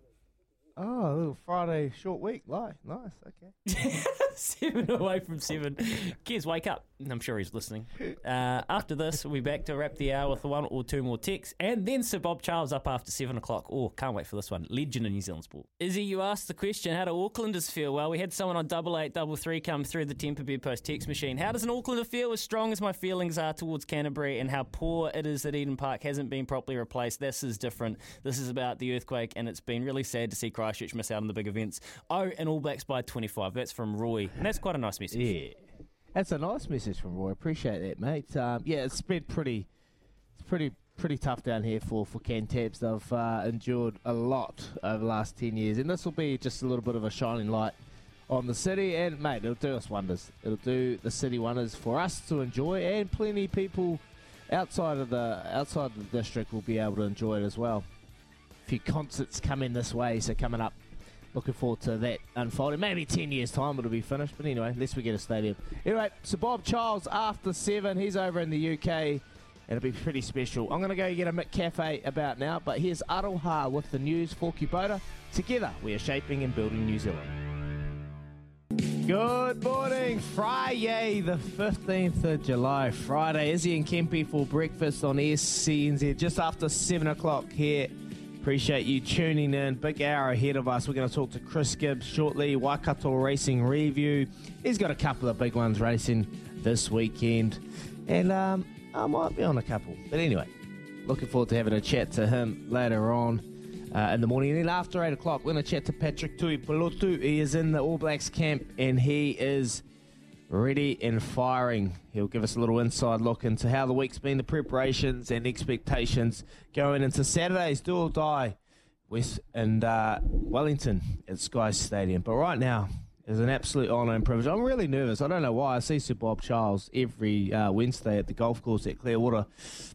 Oh, a little Friday short week. Lie. Nice. Okay. seven away from seven. Kids, wake up. I'm sure he's listening. Uh, after this, we'll be back to wrap the hour with one or two more texts. And then Sir Bob Charles up after seven o'clock. Oh, can't wait for this one. Legend in New Zealand sport. Izzy, you asked the question, how do Aucklanders feel? Well, we had someone on double eight, double three come through the Temper Bedpost text machine. How does an Aucklander feel as strong as my feelings are towards Canterbury and how poor it is that Eden Park hasn't been properly replaced? This is different. This is about the earthquake, and it's been really sad to see Christchurch miss out on the big events. Oh, and All Blacks by 25. That's from Roy. And that's quite a nice message. Yeah. That's a nice message from Roy. Appreciate that, mate. Um, yeah, it's been pretty, it's pretty, pretty tough down here for for Cantabs. They've uh, endured a lot over the last ten years, and this will be just a little bit of a shining light on the city. And mate, it'll do us wonders. It'll do the city wonders for us to enjoy, and plenty of people outside of the outside of the district will be able to enjoy it as well. Few concerts coming this way, so coming up looking forward to that unfolding. Maybe 10 years' time it'll be finished, but anyway, unless we get a stadium. Anyway, so Bob Charles after seven, he's over in the UK. It'll be pretty special. I'm going to go get a McCafe about now, but here's Aroha with the news for Kubota. Together, we are shaping and building New Zealand. Good morning, Friday, the 15th of July. Friday, Izzy and Kempy for breakfast on SENZ just after 7 o'clock here Appreciate you tuning in. Big hour ahead of us. We're going to talk to Chris Gibbs shortly. Waikato Racing Review. He's got a couple of big ones racing this weekend. And um, I might be on a couple. But anyway, looking forward to having a chat to him later on uh, in the morning. And then after 8 o'clock, we're going to chat to Patrick Tuipulotu. He is in the All Blacks camp and he is ready and firing. He'll give us a little inside look into how the week's been, the preparations and expectations going into Saturday's do or die West and uh, Wellington at Sky Stadium. But right now, it's an absolute honour and privilege. I'm really nervous. I don't know why. I see Sir Bob Charles every uh, Wednesday at the golf course at Clearwater,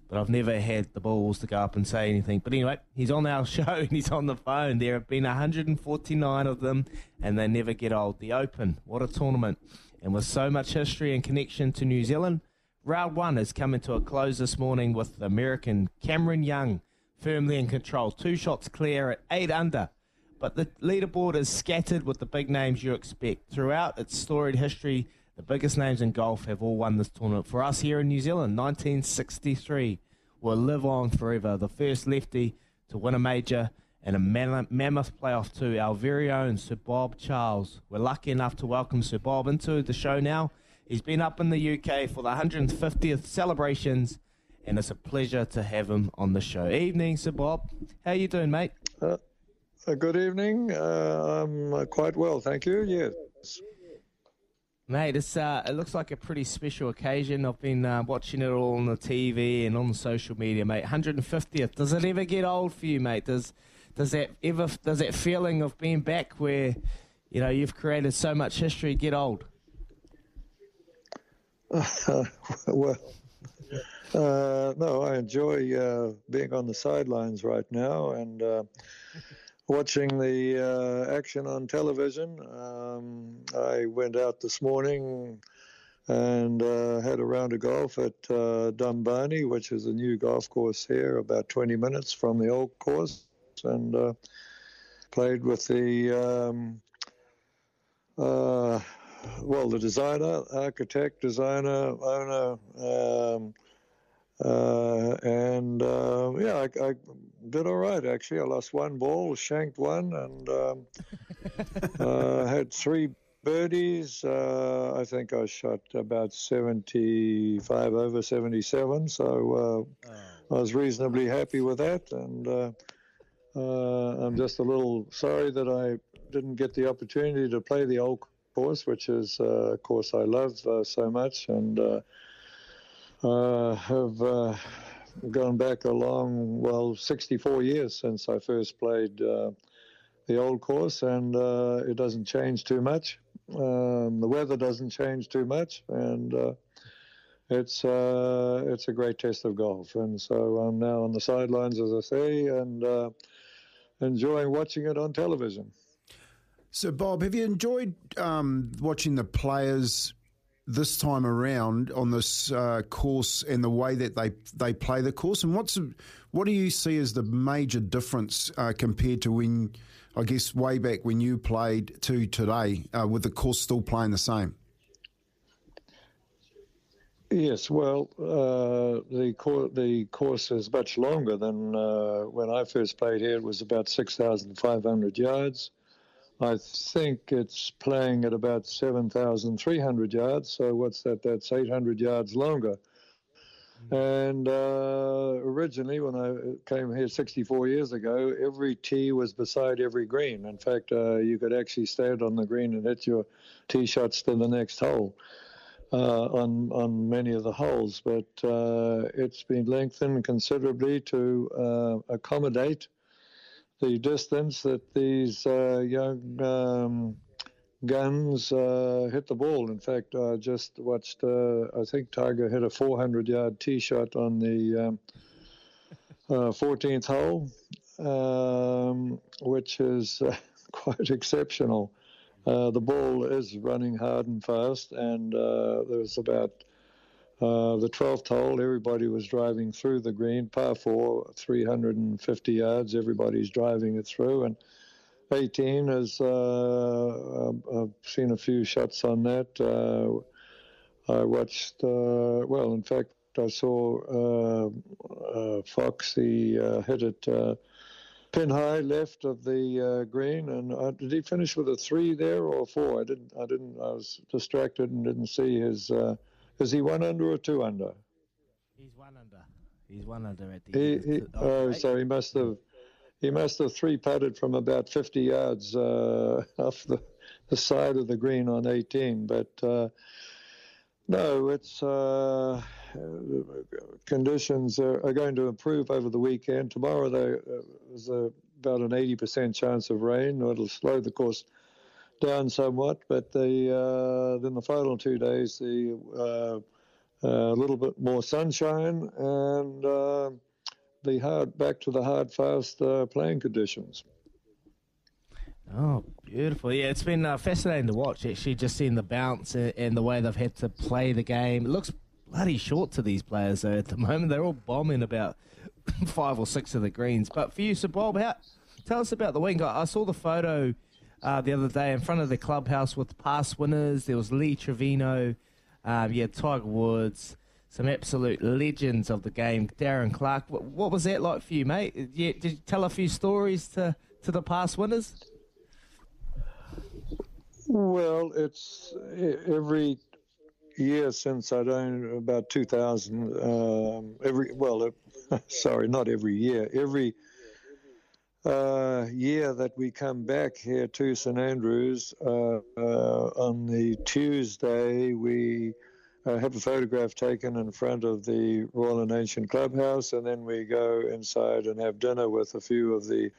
but I've never had the balls to go up and say anything. But anyway, he's on our show and he's on the phone. There have been 149 of them, and they never get old. The Open, what a tournament! And with so much history and connection to New Zealand, round one is coming to a close this morning with American Cameron Young firmly in control. Two shots clear at eight under. But the leaderboard is scattered with the big names you expect. Throughout its storied history, the biggest names in golf have all won this tournament. For us here in New Zealand, 1963 will live on forever. The first lefty to win a major and a mammoth playoff too. Our very own Sir Bob Charles. We're lucky enough to welcome Sir Bob into the show now. He's been up in the UK for the 150th celebrations, and it's a pleasure to have him on the show. Evening, Sir Bob. How you doing, mate? Uh, uh, good evening. Uh, I'm uh, quite well, thank you. Yes. Mate, it's, uh, it looks like a pretty special occasion. I've been uh, watching it all on the TV and on social media, mate. 150th. Does it ever get old for you, mate? Does does that ever does that feeling of being back where you know you've created so much history get old? Uh, well, uh, no, I enjoy uh, being on the sidelines right now and uh, watching the uh, action on television. Um, I went out this morning and uh, had a round of golf at Dumbarnie, which is a new golf course here, about 20 minutes from the old course and uh, played with the um, uh, well, the designer, architect, designer, owner, um, uh, and uh, yeah, I, I, did all right actually. I lost one ball, shanked one, and um, uh, had three birdies. Uh, I think I shot about 75 over 77, so uh, oh. I was reasonably happy with that, and uh, I'm just a little sorry that I didn't get the opportunity to play the old course, which is uh, a course I love uh, so much, and uh, uh, have uh, gone back a long, well, 64 years since I first played the old course, and it doesn't change too much. Um, the weather doesn't change too much, and it's uh, it's a great test of golf, and so I'm now on the sidelines, as I say, and uh, enjoying watching it on television. So, Bob, have you enjoyed um, watching the players this time around on this uh, course and the way that they they play the course? And what's what do you see as the major difference uh, compared to when I guess way back when you played to today, uh, with the course still playing the same? Yes, well, uh, the cour- the course is much longer than uh, when I first played here. It was about six thousand five hundred yards. I think it's playing at about seven thousand three hundred yards. So what's that? That's eight hundred yards longer. And uh, originally, when I came here 64 years ago, every tee was beside every green. In fact, uh, you could actually stand on the green and hit your tee shots to the next hole uh, on on many of the holes. But uh, it's been lengthened considerably to uh, accommodate the distance that these uh, young um, guns uh, hit the ball. In fact, I just watched, uh, I think Tiger hit a 400 yard tee shot on the um, uh, 14th hole, um, which is quite exceptional. Uh, the ball is running hard and fast, and uh, there's about the 12th hole, everybody was driving through the green, par four, 350 yards, everybody's driving it through. And 18 is uh, I've seen a few shots on that. Uh, I watched, uh, well, in fact, I saw Fox. He hit it pin high left of the green, and did he finish with a three there or a four? I didn't. I didn't. I was distracted and didn't see his. is he one under or two under? He's one under. He's one under at the He, end. he, oh, eight. so he must have he must have three putted from about 50 yards uh, off the, the side of the green on 18. But uh, no, it's uh, conditions are, are going to improve over the weekend. Tomorrow there uh, there's a, about an 80% chance of rain. It'll slow the course down somewhat, but the uh, then the final two days the uh, a little bit more sunshine and uh, the hard back to the hard fast uh, playing conditions. Oh, beautiful. Yeah, it's been uh, fascinating to watch, actually, just seeing the bounce and, and the way they've had to play the game. It looks bloody short to these players, though, at the moment. They're all bombing about five or six of the greens. But for you, Sir Bob, how, tell us about the wing. I I saw the photo uh, the other day in front of the clubhouse with past winners. There was Lee Trevino, um, yeah, Tiger Woods, some absolute legends of the game. Darren Clarke. What, what was that like for you, mate? Yeah, did you tell a few stories to, to the past winners? Well, it's every year since I don't about 2000. Um, every well, uh, sorry, not every year. Every uh, year that we come back here to St Andrews uh, uh, on the Tuesday, we uh, have a photograph taken in front of the Royal and Ancient Clubhouse, and then we go inside and have dinner with a few of the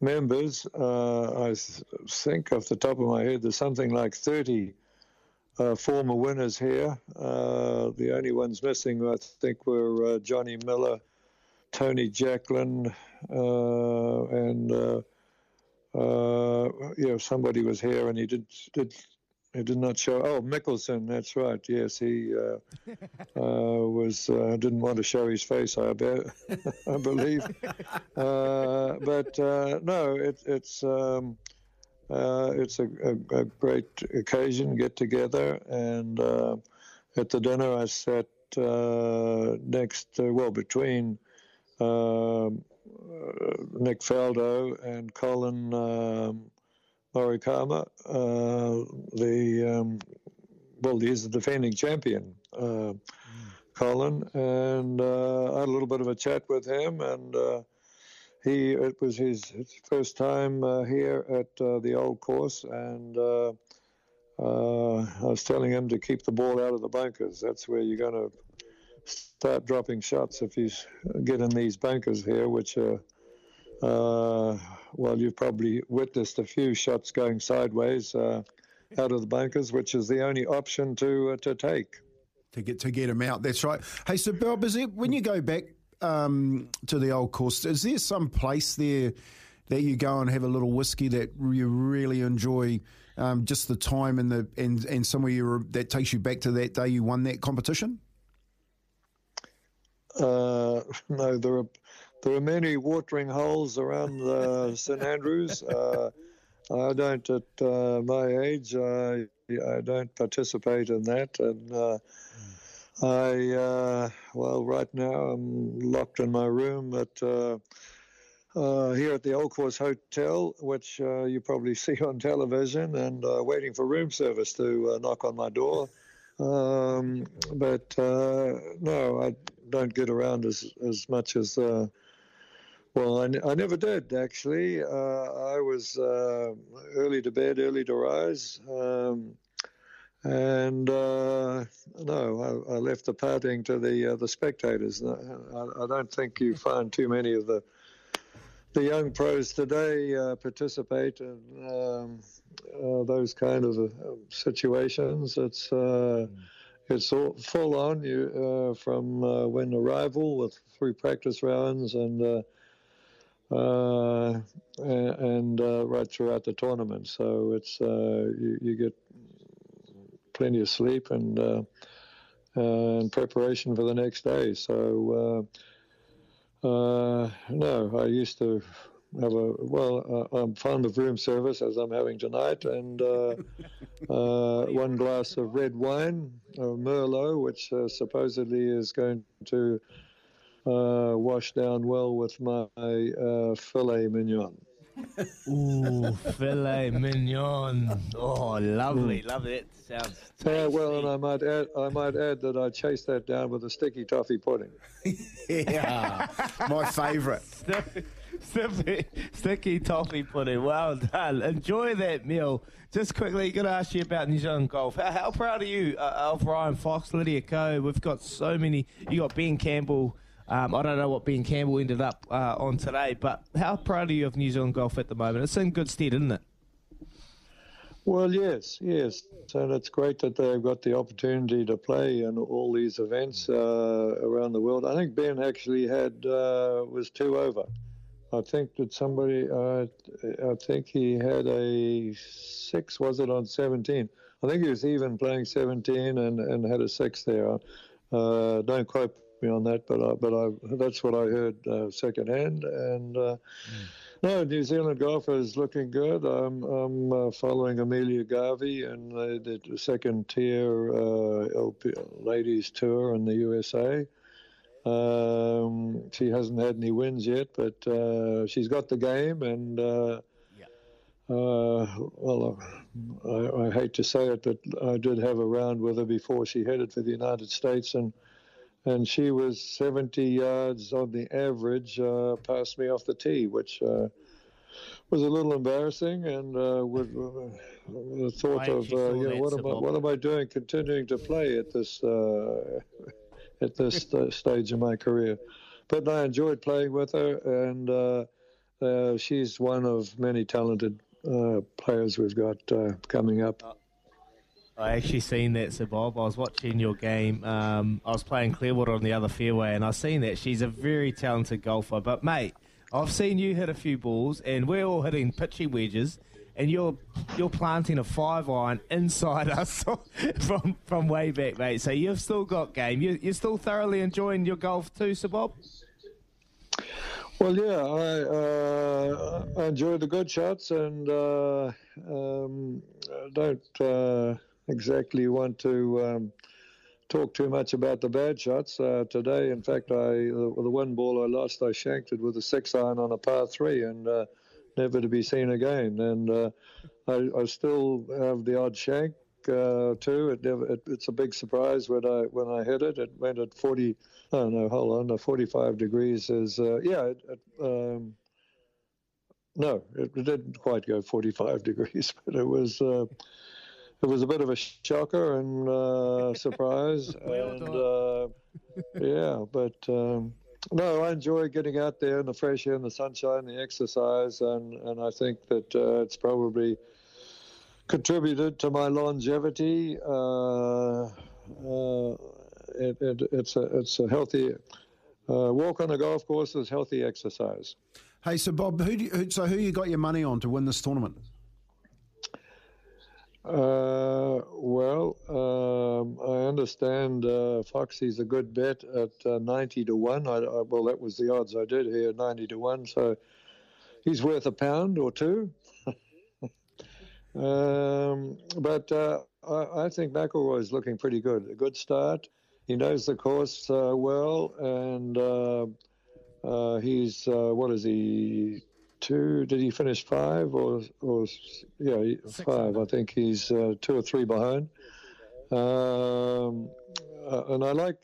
members. Uh, I th- think off the top of my head, there's something like 30 uh, former winners here. Uh, the only ones missing, I think, were uh, Johnny Miller, Tony Jacklin, uh, and uh, uh, know somebody was here and he did did. He did not show. Oh, Mickelson, that's right. Yes, he uh, uh, was uh, didn't want to show his face. I bet, I believe. Uh, but uh, no, it, it's um, uh, it's a, a, a great occasion, get together, and uh, at the dinner I sat uh, next, uh, well, between um, uh, Nick Faldo and Collin um, Morikawa, uh, the um, well, he's the defending champion, uh, Collin, and uh, I had a little bit of a chat with him, and uh, he it was his, first time uh, here at uh, the old course, and uh, uh, I was telling him to keep the ball out of the bunkers. That's where you're going to start dropping shots if you get in these bunkers here, which are. Uh, well, you've probably witnessed a few shots going sideways uh, out of the bunkers, which is the only option to to take. to get to get him out. That's right. Hey, so Bob, is it when you go back um, to the old course? Is there some place there that you go and have a little whiskey that you really enjoy? Um, just the time and the and and somewhere you that takes you back to that day you won that competition. Uh, no, there are there are many watering holes around uh, St Andrews. Uh, I don't, at uh, my age, I, I don't participate in that, and uh, I uh, well, right now I'm locked in my room at. Uh, here at the Old Course Hotel, which uh, you probably see on television, and uh, waiting for room service to knock on my door. Um, but no, I don't get around as as much as well, I, I never did actually. Uh, I was uh, early to bed, early to rise, um, and uh, no, I, I, left the partying to the uh, the spectators. I, I, don't think you find too many of the the young pros today uh, participate in um, uh, those kind of situations. It's mm. it's all, full on you from when arrival with three practice rounds and uh, and uh, right throughout the tournament. So it's uh, you, you, get plenty of sleep and uh, and preparation for the next day. So uh, no, I used to have a well. Uh, I'm fond of room service as I'm having tonight, and uh, uh, one glass of red wine, Merlot, which supposedly is going to uh, wash down well with my uh, filet mignon. Ooh, filet mignon. Oh, lovely, lovely. It sounds. Yeah, well, and I might add, I might add that I chased that down with a sticky toffee pudding. yeah, my favourite. Sticky, sticky toffee pudding. Well done. Enjoy that meal. Just quickly, going to ask you about New Zealand golf. How, how proud are you uh, of Ryan Fox, Lydia Ko? We've got so many. You got Ben Campbell. Um, I don't know what Ben Campbell ended up uh, on today, but how proud are you of New Zealand golf at the moment? It's in good stead, isn't it? Well, yes, yes. And it's great that they've got the opportunity to play in all these events uh, around the world. I think Ben actually had uh, was two over. I think that somebody, uh, I think he had a six, was it on 17? I think he was even playing 17 and, and had a six there. Uh, don't quote me on that, but I, but I, that's what I heard uh, secondhand. And uh, mm. no, New Zealand golf is looking good. I'm, I'm uh, following Amelia Garvey and the, the second tier uh, LP, ladies tour in the USA. Um, she hasn't had any wins yet, but uh, she's got the game and. Uh, well, I, I, hate to say it, but I did have a round with her before she headed for the United States, and and she was 70 yards on the average uh, past me off the tee, which uh, was a little embarrassing. And uh, with uh, the thought of, uh, you know, what am I, what am I doing, continuing to play at this uh, at this stage of my career? But I enjoyed playing with her, and she's one of many talented players we've got coming up. I actually seen that, Sir Bob. I was watching your game. Um, I was playing Clearwater on the other fairway, and I seen that she's a very talented golfer. But mate, I've seen you hit a few balls, and we're all hitting pitchy wedges, and you're you're planting a five iron inside us from from way back, mate. So you've still got game. You, you're still thoroughly enjoying your golf too, Sir Bob. Well, yeah, I, uh, I enjoy the good shots and uh, um, don't uh, exactly want to um, talk too much about the bad shots. Uh, today, in fact, I the, the, one ball I lost, I shanked it with a six iron on a par three, and uh, never to be seen again. And uh, I, I, still have the odd shank uh, too. It never, it, it's a big surprise when I when I hit it. It went at forty. Oh no, hold on. The forty-five degrees is uh, yeah. It, it, um, no, it, didn't quite go 45 degrees, but it was uh, it was a bit of a shocker and uh, surprise, and uh, yeah, but um, no, I enjoy getting out there in the fresh air, and the sunshine, the exercise, and and I think that uh, it's probably contributed to my longevity. Uh, uh, it, it, it's a it's a healthy uh, walk on the golf course is healthy exercise. Hey, so Bob, who, do you, who so who you got your money on to win this tournament? Uh, well, um, I understand uh, Foxy's a good bet at uh, 90 to 1. I, I, well, that was the odds I did here, 90 to 1. So he's worth a pound or two. um, but uh, I, I think McIlroy's looking pretty good. A good start. He knows the course uh, well, and uh, uh, he's, what is he, two? Did he finish five or, or yeah, five? I think he's uh, two or three behind. Um, uh, and I like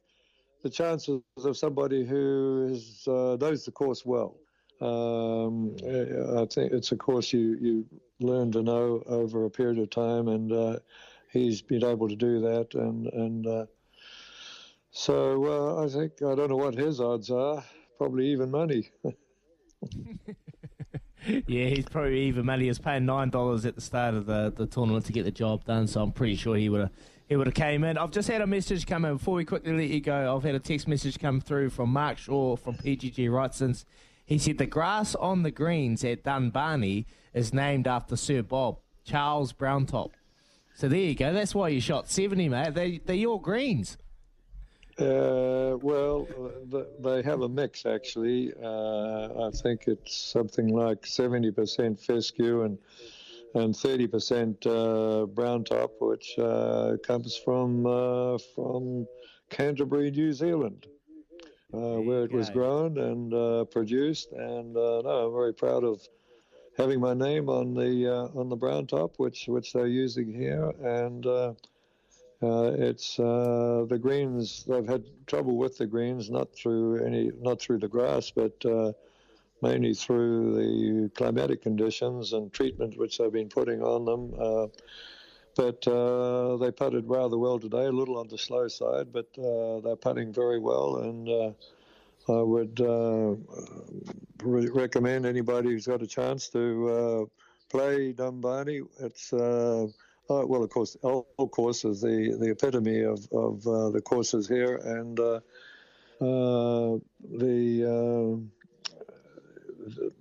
the chances of somebody who is, uh, knows the course well. Um, I think it's a course you, you learn to know over a period of time, and uh, he's been able to do that. And, and uh, so uh, I think, I don't know what his odds are, probably even money. yeah, he's probably even money. He was paying nine dollars at the start of the, the tournament to get the job done, so I'm pretty sure he would have he would have came in. I've just had a message come in before we quickly let you go. I've had a text message come through from Mark Shaw from PGG Wrightsons. He said the grass on the greens at Dumbarnie is named after Sir Bob Charles Browntop. So there you go. That's why you shot seventy, mate. They they're your greens. Uh, well, th- they have a mix actually. Uh, I think it's something like 70% fescue and and 30% uh, brown top, which uh, comes from uh, from Canterbury, New Zealand, uh, where it was grown and uh, produced. And uh, no, I'm very proud of having my name on the uh, on the brown top, which which they're using here, and. Uh, it's uh, the greens. They've had trouble with the greens, not through any, not through the grass, but uh, mainly through the climatic conditions and treatment which they've been putting on them. Uh, but uh, they putted rather well today, a little on the slow side, but uh, they're putting very well, and I would re- recommend anybody who's got a chance to play Dumbarnie. It's uh, well, of course, L course is the, the epitome of, of uh, the courses here, and uh, uh, the uh,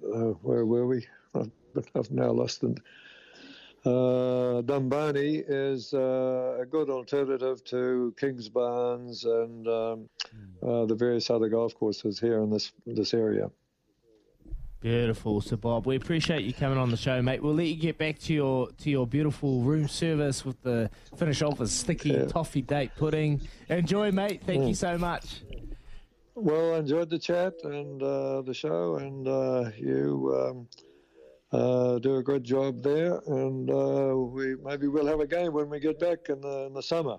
uh, where were we? I've, I've now lost it. Uh, Dumbarnie is uh, a good alternative to Kingsbarns and um, uh, the various other golf courses here in this this area. Beautiful, Sir Bob. We appreciate you coming on the show, mate. We'll let you get back to your to your beautiful room service with the finish off a sticky toffee date pudding. Enjoy, mate. Thank you Mm. so much. Well, I enjoyed the chat and uh, the show, and uh, you um, uh, do a good job there. And uh, we maybe we'll have a game when we get back in the in the summer.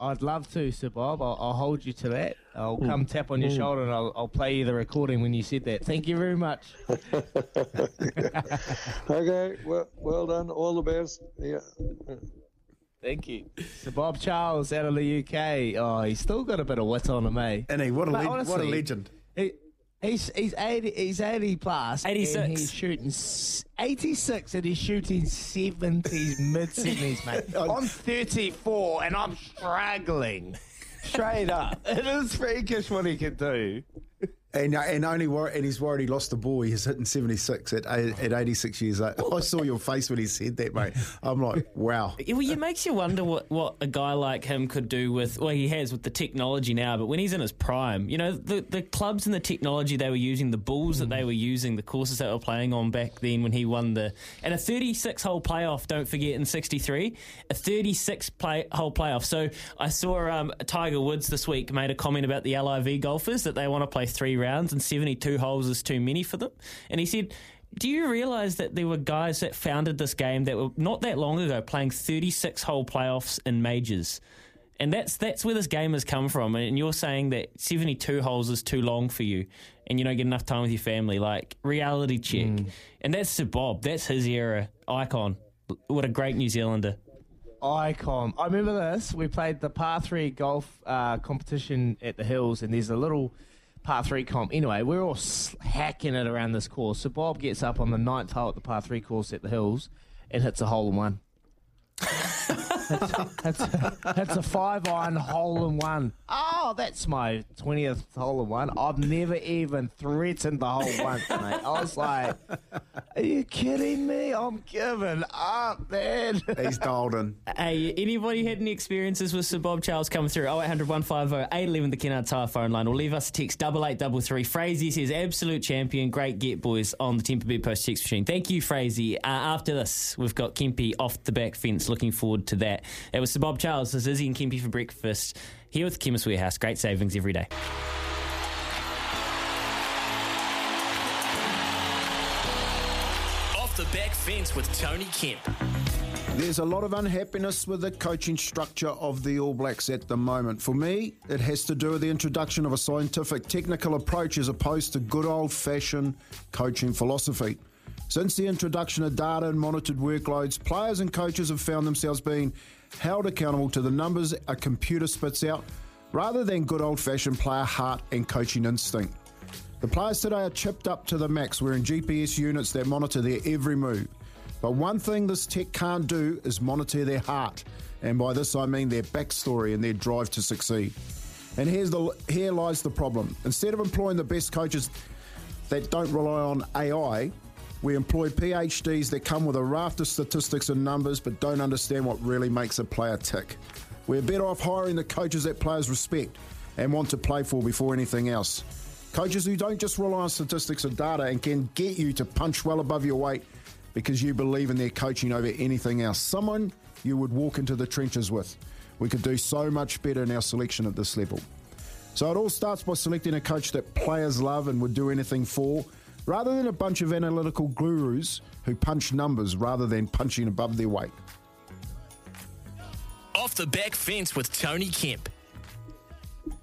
I'd love to, Sir Bob. I'll, I'll hold you to that. I'll Mm. come tap on your Mm. shoulder and I'll, I'll play you the recording when you said that. Thank you very much. Okay, well, well done. All the best. Yeah. Thank you. Sir Bob Charles out of the UK. Oh, he's still got a bit of wit on him, eh? And he, what a But leg- what a legend. He, he's he's eighty he's eighty plus. 86. And he's shooting eighty six and he's shooting seventies, mid seventies, mate. I'm thirty four and I'm struggling. Straight up. It is freakish what he can do. And, and only wor- and he's worried he lost the ball. He's hitting seventy six at at eighty six years old. I saw your face when he said that, mate. I'm like, wow. It, well, it makes you wonder what, what a guy like him could do with, well, he has with the technology now, but when he's in his prime, you know, the, the clubs and the technology they were using, the balls that they were using, the courses that were playing on back then when he won the, and a 36 hole playoff, don't forget, in 63, a 36 play, hole playoff. So I saw um, Tiger Woods this week made a comment about the LIV golfers that they want to play three rounds and 72 holes is too many for them. And he said, do you realise that there were guys that founded this game that were not that long ago playing 36 hole playoffs in majors? And that's that's where this game has come from. And you're saying that 72 holes is too long for you and you don't get enough time with your family. Like, reality check. And that's Sir Bob. That's his era. Icon. What a great New Zealander. Icon. I remember this. We played the par three golf uh, competition at the hills, and there's a little par three comp. Anyway, we're all hacking it around this course. So Bob gets up on the ninth hole at the par three course at the hills and hits a hole in one. That's a, that's a five iron hole in one. Oh, that's my 20th hole in one. I've never even threatened the hole once, mate. I was like, are you kidding me? I'm giving up, man. He's dialed in. Hey, anybody had any experiences with Sir Bob Charles coming through? 0800 150 811, the Kennards Hire phone line, or leave us a text 8833. Frazee says, absolute champion. Great get, boys, on the Temper Bed Post text machine. Thank you, Frazee. Uh, after this, we've got Kempy off the back fence. Looking forward to that. It was Sir Bob Charles. This is Izzy and Kempy for breakfast here with Chemist Warehouse. Great savings every day. Off the back fence with Tony Kemp. There's a lot of unhappiness with the coaching structure of the All Blacks at the moment. For me, it has to do with the introduction of a scientific, technical approach as opposed to good old fashioned coaching philosophy. Since the introduction of data and monitored workloads, players and coaches have found themselves being held accountable to the numbers a computer spits out rather than good old fashioned player heart and coaching instinct. The players today are chipped up to the max, wearing GPS units that monitor their every move. But one thing this tech can't do is monitor their heart. And by this I mean their backstory and their drive to succeed. And here's the here lies the problem. Instead of employing the best coaches that don't rely on AI, we employ PhDs that come with a raft of statistics and numbers but don't understand what really makes a player tick. We're better off hiring the coaches that players respect and want to play for before anything else. Coaches who don't just rely on statistics and data and can get you to punch well above your weight because you believe in their coaching over anything else. Someone you would walk into the trenches with. We could do so much better in our selection at this level. So it all starts by selecting a coach that players love and would do anything for, rather than a bunch of analytical gurus who punch numbers rather than punching above their weight. Off the back fence with Tony Kemp.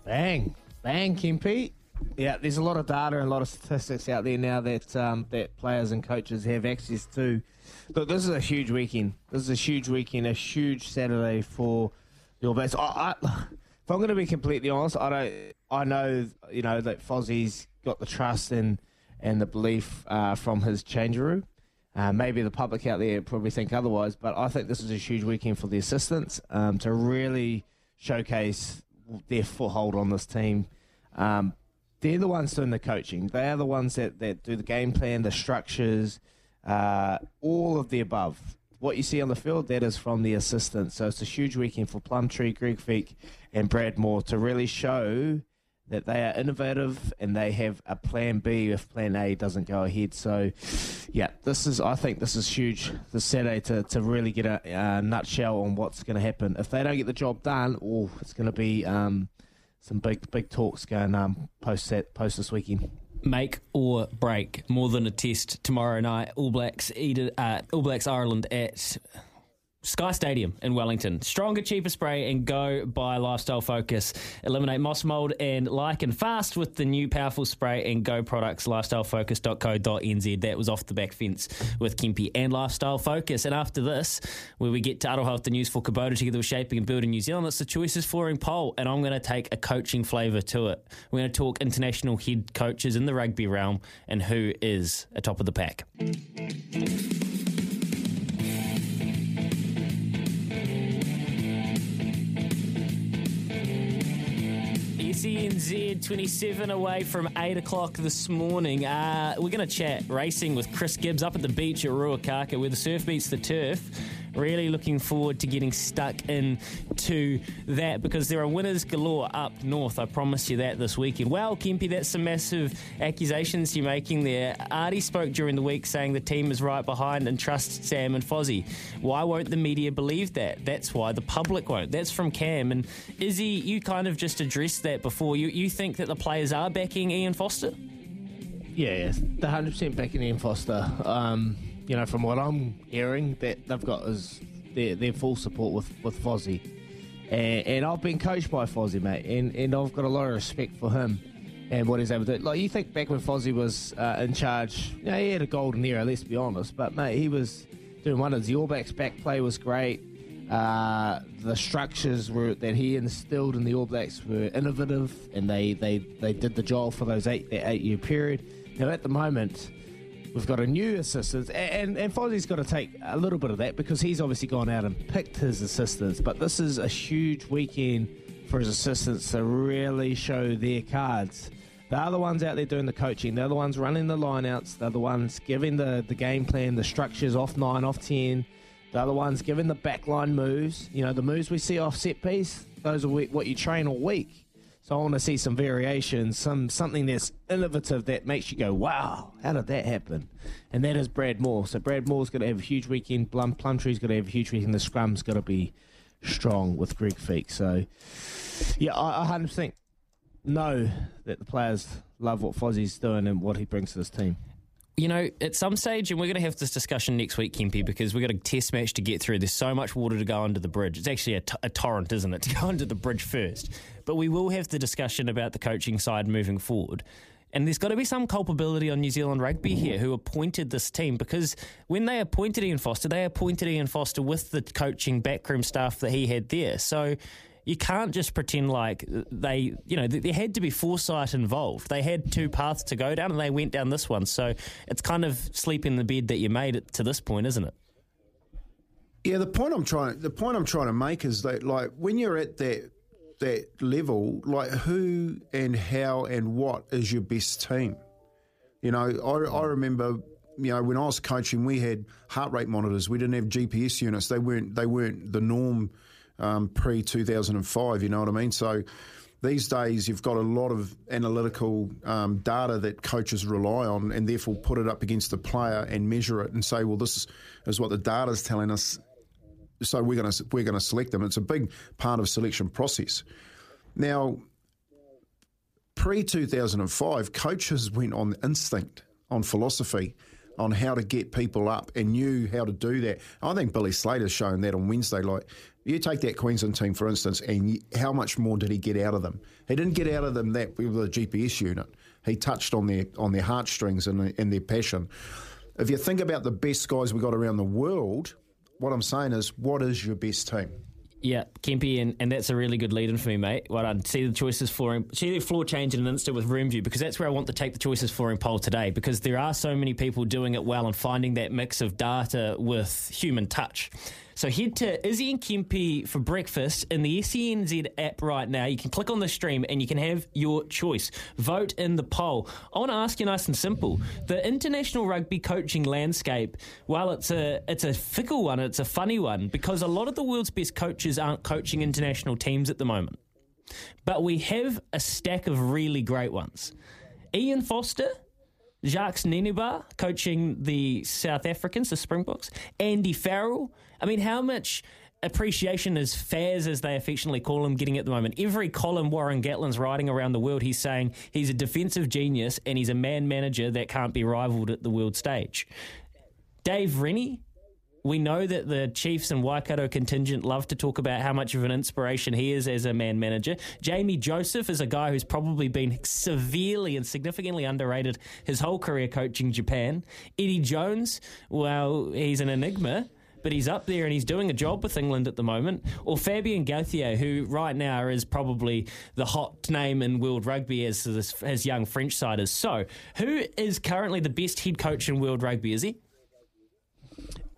Bang, bang, Kempy. Yeah, there's a lot of data and a lot of statistics out there now that um, that players and coaches have access to. Look, this is a huge weekend. This is a huge weekend, a huge Saturday for your All Blacks. I, I, if I'm going to be completely honest, I don't. I know you know that Fozzie's got the trust and and the belief uh, from his changeroo. Uh, maybe the public out there probably think otherwise, but I think this is a huge weekend for the assistants um, to really showcase their foothold on this team. Um, they're the ones doing the coaching. They are the ones that, that do the game plan, the structures, uh, all of the above. What you see on the field, that is from the assistants. So it's a huge weekend for Plumtree, Greg Feek, and Brad Mooar to really show that they are innovative and they have a plan B if plan A doesn't go ahead. So, yeah, this is, I think this is huge this Saturday to, to really get a, a nutshell on what's going to happen. If they don't get the job done, oh, it's going to be um, some big big talks going um, post post this weekend. Make or break more than a test tomorrow night. All Blacks, uh, All Blacks Ireland at Sky Stadium in Wellington. Stronger, cheaper spray and go by Lifestyle Focus. Eliminate moss mold and lichen fast with the new powerful spray and go products. Lifestylefocus.co.nz. That was off the back fence with Kempy and Lifestyle Focus. And after this, where we get to Health, the news for Kubota together with Shaping and Building New Zealand, it's the Choices Flooring poll. And I'm going to take a coaching flavour to it. We're going to talk international head coaches in the rugby realm and who is atop of the pack. SENZ 27 away from 8 o'clock this morning. Uh, we're going to chat racing with Chris Gibbs up at the beach at Ruakaka where the surf meets the turf. Really looking forward to getting stuck into that because there are winners galore up north. I promise you that this weekend. Well, Kempy, that's some massive accusations you're making there. Artie spoke during the week saying the team is right behind and trusts Sam and Fozzie. Why won't the media believe that? That's why the public won't. That's from Cam. And Izzy, you kind of just addressed that before. You, you think that the players are backing Ian Foster? Yeah, they're 100% backing Ian Foster. Um, you know, from what I'm hearing, that they've got is their, their full support with, with Fozzie. And, and I've been coached by Fozzie, mate, and, and I've got a lot of respect for him and what he's able to do. Like, you think back when Fozzie was uh, in charge, you know, he had a golden era, let's be honest, but, mate, he was doing wonders. The All Blacks back play was great. Uh, the structures were that he instilled in the All Blacks were innovative, and they, they, they did the job for those eight that eight year period. Now at the moment, We've got a new assistant, and and Fozzie's got to take a little bit of that because he's obviously gone out and picked his assistants. But this is a huge weekend for his assistants to really show their cards. They're the ones out there doing the coaching. They're the ones running the lineouts. They're the ones giving the, the game plan, the structures off nine, off ten. They're the ones giving the backline moves. You know, the moves we see off set piece, those are what you train all week. So I want to see some variations, some something that's innovative that makes you go, wow, how did that happen? And that is Brad Mooar. So Brad Mooar's going to have a huge weekend. Plum, Plumtree's going to have a huge weekend. The scrum's got to be strong with Greg Feek. So, yeah, I, I 100% know that the players love what Fozzie's doing and what he brings to this team. You know, at some stage, and we're going to have this discussion next week, Kempy, because we've got a test match to get through. There's so much water to go under the bridge. It's actually a, t- a torrent, isn't it, to go under the bridge first. But we will have the discussion about the coaching side moving forward. And there's got to be some culpability on New Zealand Rugby here who appointed this team because when they appointed Ian Foster, they appointed Ian Foster with the coaching backroom staff that he had there. So you can't just pretend like they, you know, there had to be foresight involved. They had two paths to go down and they went down this one. So it's kind of sleep in the bed that you made it to this point, isn't it? Yeah, the point I'm trying the point I'm trying to make is that like when you're at that that level, like who and how and what is your best team? You know, I, I remember, you know, when I was coaching, we had heart rate monitors. We didn't have GPS units. They weren't they weren't the norm um, pre 2005. You know what I mean? So these days you've got a lot of analytical um, data that coaches rely on, and therefore put it up against the player and measure it and say, well, this is, what the data is telling us so we're going to we're going to select them. It's a big part of selection process. Now, pre two thousand and five, coaches went on instinct, on philosophy, on how to get people up, and knew how to do that. I think Billy Slater's shown that on Wednesday. Like you take that Queensland team for instance, and how much more did he get out of them? He didn't get out of them that with a GPS unit. He touched on their on their heartstrings and, and their passion. If you think about the best guys we got around the world what I'm saying is, what is your best team? Yeah, Kempy, and, and that's a really good lead in for me, mate. Well done. See the choices flooring. See the floor change in an instant with room view because that's where I want to take the choices flooring poll today because there are so many people doing it well and finding that mix of data with human touch. So head to Izzy and Kempy for breakfast in the SENZ app right now. You can click on the stream and you can have your choice. Vote in the poll. I want to ask you nice and simple. The international rugby coaching landscape, while it's a it's a fickle one, it's a funny one because a lot of the world's best coaches aren't coaching international teams at the moment. But we have a stack of really great ones. Ian Foster, Jacques Nienaber coaching the South Africans, the Springboks, Andy Farrell. I mean, how much appreciation is Faz, as they affectionately call him, getting at the moment? Every column Warren Gatland's writing around the world, he's saying he's a defensive genius and he's a man manager that can't be rivaled at the world stage. Dave Rennie, we know that the Chiefs and Waikato contingent love to talk about how much of an inspiration he is as a man manager. Jamie Joseph is a guy who's probably been severely and significantly underrated his whole career coaching Japan. Eddie Jones, well, he's an enigma. But he's up there and he's doing a job with England at the moment. Or Fabien Galthié, who right now is probably the hot name in world rugby as as young French side is. So, who is currently the best head coach in world rugby? Is he?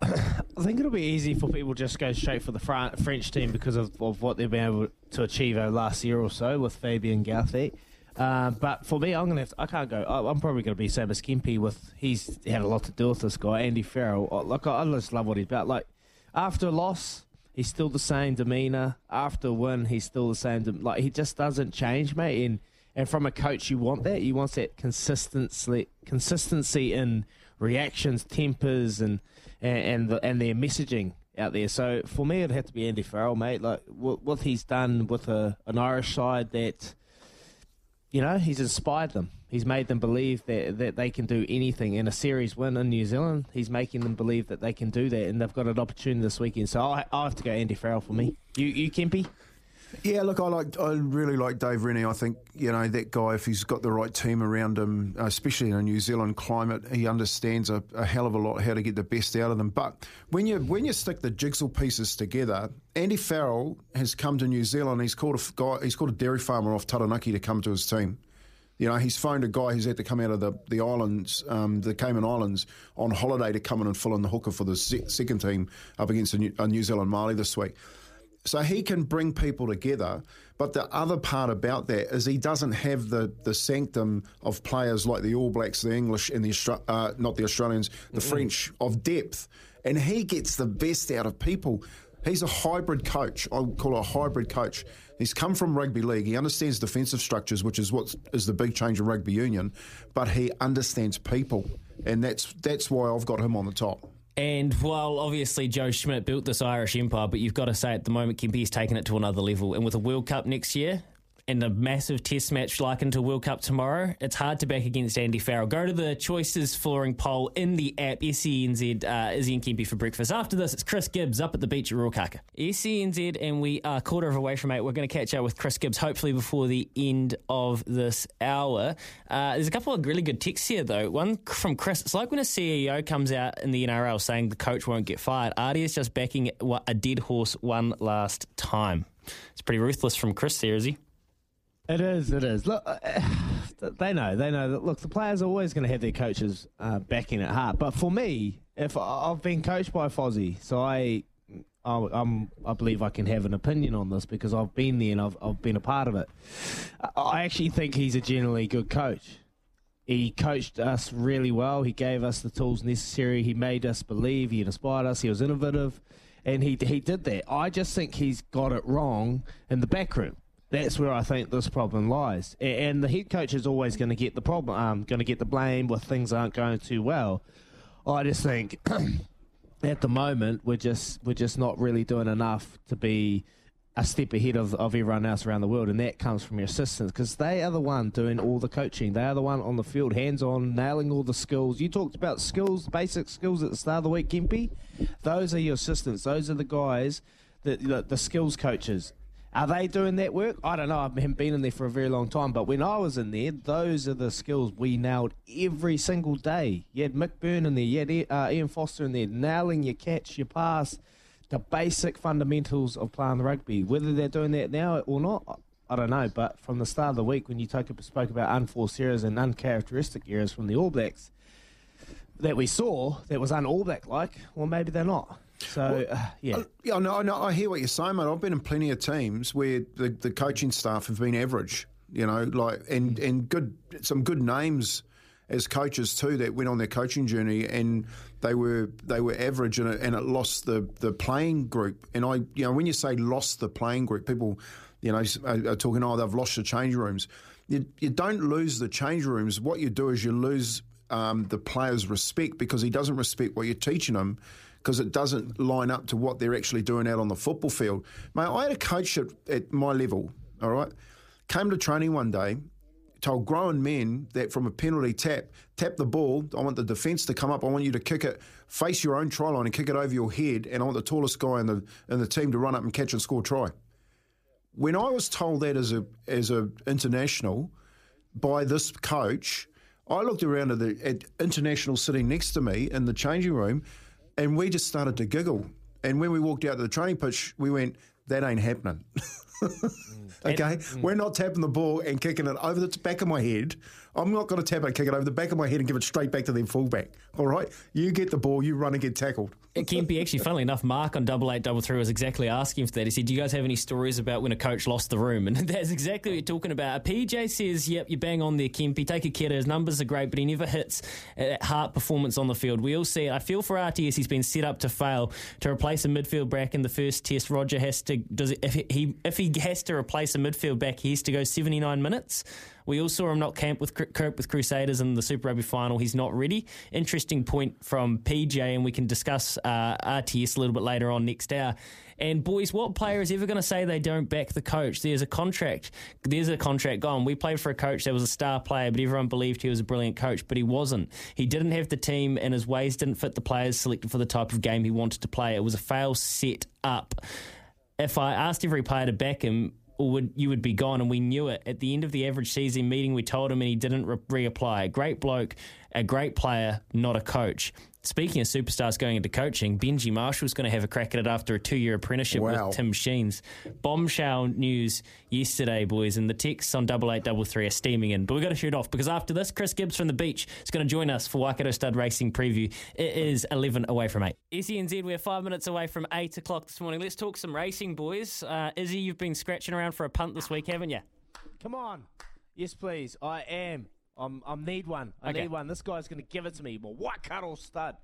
I think it'll be easy for people just go straight for the French team because of, of what they've been able to achieve over the last year or so with Fabien Galthié. Uh, but for me, I'm gonna. Have to, I can't go. I, I'm probably gonna be same as Kempy with. He's had a lot to do with this guy, Andy Farrell. Like I, I just love what he's about. Like after a loss, he's still the same demeanor. After a win, he's still the same. De- like he just doesn't change, mate. And and from a coach, you want that. You want that consistency, consistency in reactions, tempers, and and and, the, and their messaging out there. So for me, it'd have to be Andy Farrell, mate. Like what, what he's done with a, an Irish side that, you know, he's inspired them. He's made them believe that, that they can do anything. In a series win in New Zealand, he's making them believe that they can do that, and they've got an opportunity this weekend. So I, I have to go Andy Farrell for me. You, you Kempy? Yeah, look, I like, I really like Dave Rennie. I think you know that guy. If he's got the right team around him, especially in a New Zealand climate, he understands a, a hell of a lot how to get the best out of them. But when you when you stick the jigsaw pieces together, Andy Farrell has come to New Zealand. He's called a guy. He's called a dairy farmer off Taranaki to come to his team. You know, he's phoned a guy who's had to come out of the, the islands, um, the Cayman Islands, on holiday to come in and fill in the hooker for the se- second team up against a New, a New Zealand Mali this week. So he can bring people together. But the other part about that is he doesn't have the, the sanctum of players like the All Blacks, the English, and the Austra- uh, not the Australians, the French of depth. And he gets the best out of people. He's a hybrid coach. I would call it a hybrid coach. He's come from rugby league. He understands defensive structures, which is what is the big change in rugby union. But he understands people, and that's that's why I've got him on the top. And while obviously Joe Schmidt built this Irish empire, but you've got to say at the moment Kempy's taken it to another level. And with a World Cup next year and a massive test match like into World Cup tomorrow, it's hard to back against Andy Farrell. Go to the choices flooring poll in the app, SENZ, uh, Izzy and Kempy for breakfast. After this, it's Chris Gibbs up at the beach at Ruakaka. SENZ, and we are a quarter of a way from eight. We're going to catch up with Chris Gibbs hopefully before the end of this hour. Uh, there's a couple of really good texts here, though. One from Chris. It's like when a CEO comes out in the NRL saying the coach won't get fired. Artie is just backing a dead horse one last time. It's pretty ruthless from Chris there, is he? It is. It is. Look, uh, they know. They know that. Look, the players are always going to have their coaches uh, backing at heart. But for me, if I've been coached by Fozzie, so I, I, I'm, I believe I can have an opinion on this because I've been there and I've, I've been a part of it. I- I actually think he's a generally good coach. He coached us really well. He gave us the tools necessary. He made us believe. He inspired us. He was innovative, and he he did that. I just think he's got it wrong in the back room. That's where I think this problem lies. And the head coach is always going to get the problem, um, going to get the blame when things aren't going too well. I just think at the moment we're just we're just not really doing enough to be a step ahead of, of everyone else around the world, and that comes from your assistants because they are the one doing all the coaching. They are the one on the field, hands on, nailing all the skills. You talked about skills, basic skills at the start of the week, Kempy. Those are your assistants. Those are the guys that the, the skills coaches. Are they doing that work? I don't know. I haven't been in there for a very long time, but when I was in there, those are the skills we nailed every single day. You had Mick Byrne in there, you had uh, Ian Foster in there, nailing your catch, your pass, the basic fundamentals of playing rugby. Whether they're doing that now or not, I- don't know. But from the start of the week, when you spoke about unforced errors and uncharacteristic errors from the All Blacks that we saw that was un All Black like, well, maybe they're not. So, uh, yeah. Yeah, I know, I know. I hear what you're saying, mate. I've been in plenty of teams where the, the coaching staff have been average, you know, like and and good some good names as coaches too that went on their coaching journey and they were they were average and it, and it lost the the playing group. And I, you know, when you say lost the playing group, people, you know, are, are talking, oh, they've lost the change rooms. You, you don't lose the change rooms. What you do is you lose um, the player's respect because he doesn't respect what you're teaching him because it doesn't line up to what they're actually doing out on the football field. Mate, I had a coach at, at my level, all right, came to training one day, told grown men that from a penalty tap, tap the ball. I want the defence to come up. I want you to kick it, face your own try line and kick it over your head. And I want the tallest guy in the in the team to run up and catch and score try. When I was told that as a as a international by this coach, I looked around at the at international sitting next to me in the changing room, and we just started to giggle. And when we walked out to the training pitch, we went, "That ain't happening." Mm. okay, mm. we're not tapping the ball and kicking it over the back of my head. I'm not going to tap it and kick it over the back of my head and give it straight back to their fullback. All right, you get the ball, you run and get tackled. Kempy, actually, funnily enough, Mark on double eight double three was exactly asking for that. He said, "Do you guys have any stories about when a coach lost the room?" And that's exactly what you're talking about. PJ says, "Yep, you bang on there, Kempy. Take a kid. His numbers are great, but he never hits at heart performance on the field. We all see it. I feel for RTS. He's been set up to fail to replace a midfield back in the first test. Roger has to does it, if he if he has to replace a midfield back, he has to go 79 minutes." We all saw him not camp with Kirk with Crusaders in the Super Rugby final. He's not ready. Interesting point from PJ, and we can discuss uh, RTS a little bit later on next hour. And boys, what player is ever going to say they don't back the coach? There's a contract. There's a contract gone. We played for a coach that was a star player, but everyone believed he was a brilliant coach, but he wasn't. He didn't have the team, and his ways didn't fit the players selected for the type of game he wanted to play. It was a fail set up. If I asked every player to back him, would you would be gone, and we knew it. At the end of the average season meeting, we told him, and he didn't re- reapply. Great bloke, a great player, not a coach. Speaking of superstars going into coaching, Benji Marshall's going to have a crack at it after a two-year apprenticeship Wow. with Tim Sheens. Bombshell news yesterday, boys, and the texts on double eight double three are steaming in. But we've got to shoot off because after this, Chris Gibbs from the beach is going to join us for Waikato Stud Racing preview. It is eleven away from eight. SENZ, we're five minutes away from eight o'clock this morning. Let's talk some racing, boys. Uh, Izzy, you've been scratching around for a punt this week, haven't you? Come on. Yes, please. I am. I'm. I need one. I Okay. need one. This guy's going to give it to me. Well, Waikato Stud?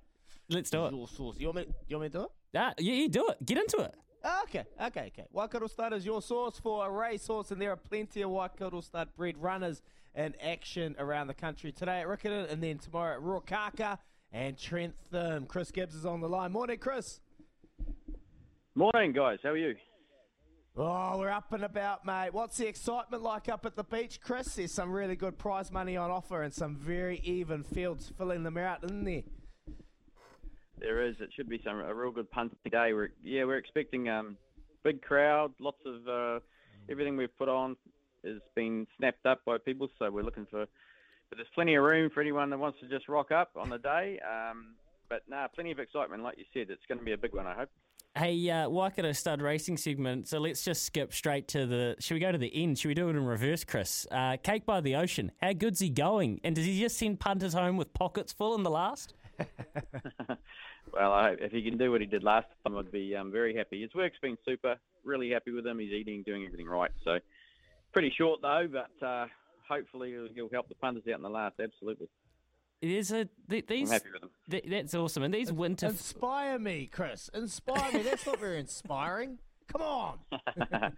Let's do it. Your source. You want me? You want me to do it? Ah, yeah, you do it. Get into it. Ah, Okay, okay, okay. Waikato Stud is your source for a racehorse, and there are plenty of Waikato Stud bred runners in action around the country today at Riccarton, and then tomorrow at Ruakaka and Trentham. Chris Gibbs is on the line. Morning, Chris. Morning, guys. How are you? Oh, we're up and about, mate. What's the excitement like up at the beach, Chris? There's some really good prize money on offer and some very even fields filling them out, isn't there? There is. It should be some a real good punt today. We're yeah, we're expecting um big crowd, lots of uh, everything we've put on has been snapped up by people, so we're looking for. But there's plenty of room for anyone that wants to just rock up on the day. Um, but nah, plenty of excitement, like you said. It's going to be a big one, I hope. Hey, uh, Waikato Stud Racing segment. So let's just skip straight to the. Should we go to the end? Should we do it in reverse, Chris? Uh, Cake by the Ocean. How good's he going? And does he just send punters home with pockets full in the last? Well, I hope if he can do what he did last time, I'd be um, very happy. His work's been super. Really happy with him. He's eating, doing everything right. So pretty short though, but uh, hopefully he'll, he'll help the punters out in the last. Absolutely. It is a th- these. happy with him. th- that's awesome. And these winter. Inspire me, Chris. Inspire me. That's not very inspiring. Come on.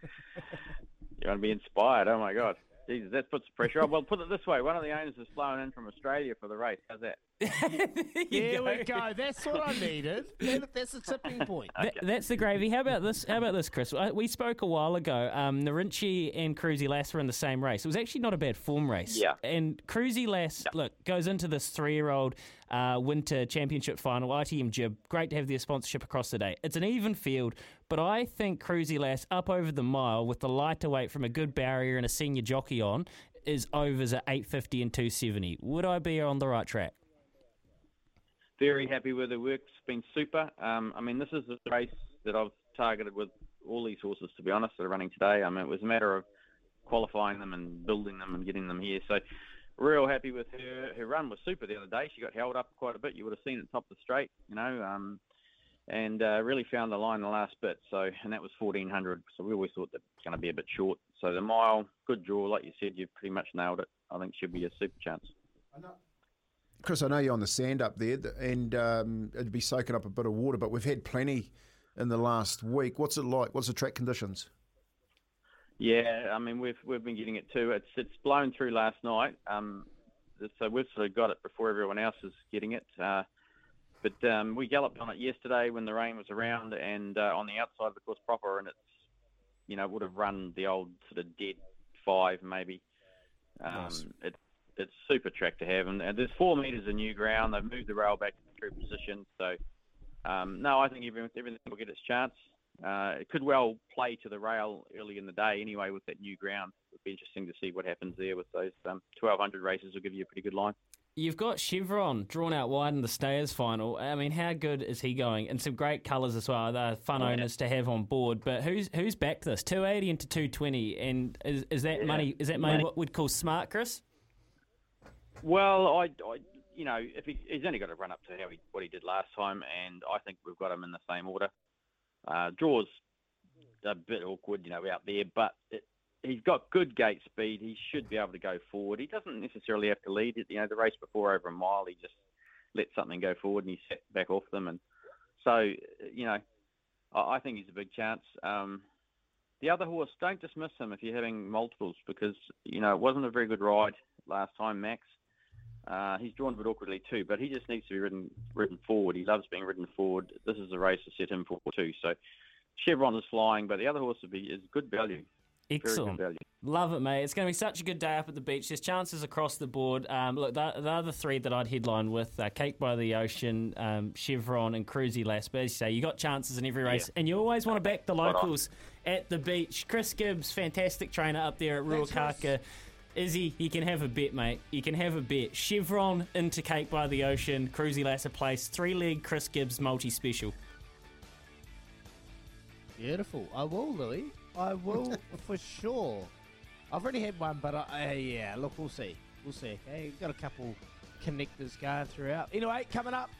You want to be inspired? Oh my God. Jesus, that puts the pressure on. Well, put it this way: one of the owners has flown in from Australia for the race. How's that? Here we go. That's what I needed. That's a tipping point. Th- that's the gravy. How about this? How about this, Chris? Uh, We spoke a while ago. Um, Narinchi and Cruzy Lass were in the same race. It was actually not a bad form race. Yeah. And Cruzy Lass, look, goes into this three-year-old uh, winter championship final. ITM Jib. Great to have their sponsorship across the day. It's an even field, but I think Cruzy Lass up over the mile with the lighter weight from a good barrier and a senior jockey on is overs at 850 and 270. Would I be on the right track? Very happy with the work. It's been super. Um, I mean, this is the race that I've targeted with all these horses, to be honest, that are running today. I mean, it was a matter of qualifying them and building them and getting them here. So, real happy with her. Her run was super the other day. She got held up quite a bit. You would have seen it top of the straight, you know, um, and uh, really found the line the last bit. So, and that was 1400. So, we always thought that was going to be a bit short. So, the mile, good draw. Like you said, you've pretty much nailed it. I think she'll be a super chance. Chris, I know you're on the sand up there, and um, it'd be soaking up a bit of water, but we've had plenty in the last week. What's it like? What's the track conditions? Yeah, I mean we've we've been getting it too. It's it's blown through last night, um, so we've sort of got it before everyone else is getting it. Uh, but um, we galloped on it yesterday when the rain was around, and uh, on the outside of the course proper, and it's you know would have run the old sort of dead five maybe. Um, Nice. It it's super track to have, and, and there's four metres of new ground. They've moved the rail back to the true position, so um, no, I think everything, everything will get its chance. Uh, it could well play to the rail early in the day anyway with that new ground. It'd be interesting to see what happens there with those um, 1200 races. Will give you a pretty good line. You've got Chevron drawn out wide in the Stayers final. I mean, how good is he going? And some great colours as well. They're fun yeah. owners to have on board. But who's who's backed this? Two eighty into two twenty, and is, is that Yeah. money? Is that money Money. what we'd call smart, Chris? Well, I, I you know, if he, he's only got to run up to how he, what he did last time, and I think we've got him in the same order. Uh, draws a bit awkward, you know, out there, but it, he's got good gate speed. He should be able to go forward. He doesn't necessarily have to lead it. You know, the race before over a mile, he just let something go forward and he set back off them, and so you know, I, I think he's a big chance. Um, the other horse, don't dismiss him if you're having multiples because you know it wasn't a very good ride last time, Max. Uh, he's drawn a bit awkwardly too, but he just needs to be ridden ridden forward. He loves being ridden forward. This is a race to set him for too. So Chevron is flying, but the other horse would be is good value. Very Excellent. good value. Love it, mate. It's going to be such a good day up at the beach. There's chances across the board. Um, look, the, the other three that I'd headline with uh, Cake by the Ocean, um, Chevron, and Cruzy Lass. But as you say, you got chances in every race, and you always want to back the Spot on. locals at the beach. Chris Gibbs, fantastic trainer up there at Thanks, Chris. Ruakaka. Izzy, you can have a bet, mate. You can have a bet. Chevron into Cake by the Ocean, Cruisy Lasser Place, three leg Chris Gibbs multi special. Beautiful. I will, Louis. I will for sure. I've already had one, but I, uh, yeah, look, we'll see. We'll see. Okay, got a couple connectors going throughout. Anyway, coming up,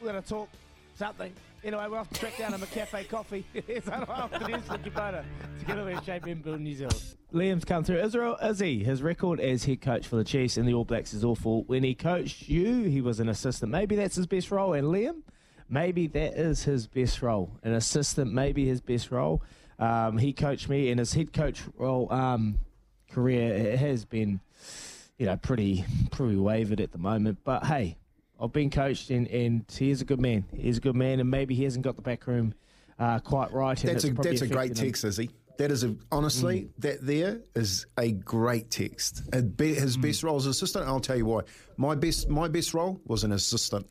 we're going to talk something. Anyway, we're off to track down a McCafe coffee. It's after this with Kubota together with Shape in Build New Zealand. Liam's come through. Israel Izzy, his record as head coach for the Chiefs and the All Blacks is awful. When he coached you, he was an assistant. Maybe that's his best role. And Liam, maybe that is his best role. An assistant, maybe his best role. Um, he coached me, and his head coach role um, career has been, you know, pretty pretty wavered at the moment. But hey, I've been coached, and, and he is a good man. He's a good man, and maybe he hasn't got the back room uh, quite right. That's a that's a great text, Izzy. That is a honestly Mm. that there is a great text. Be- His best Mm. role as assistant. I'll tell you why. My best my best role was an assistant.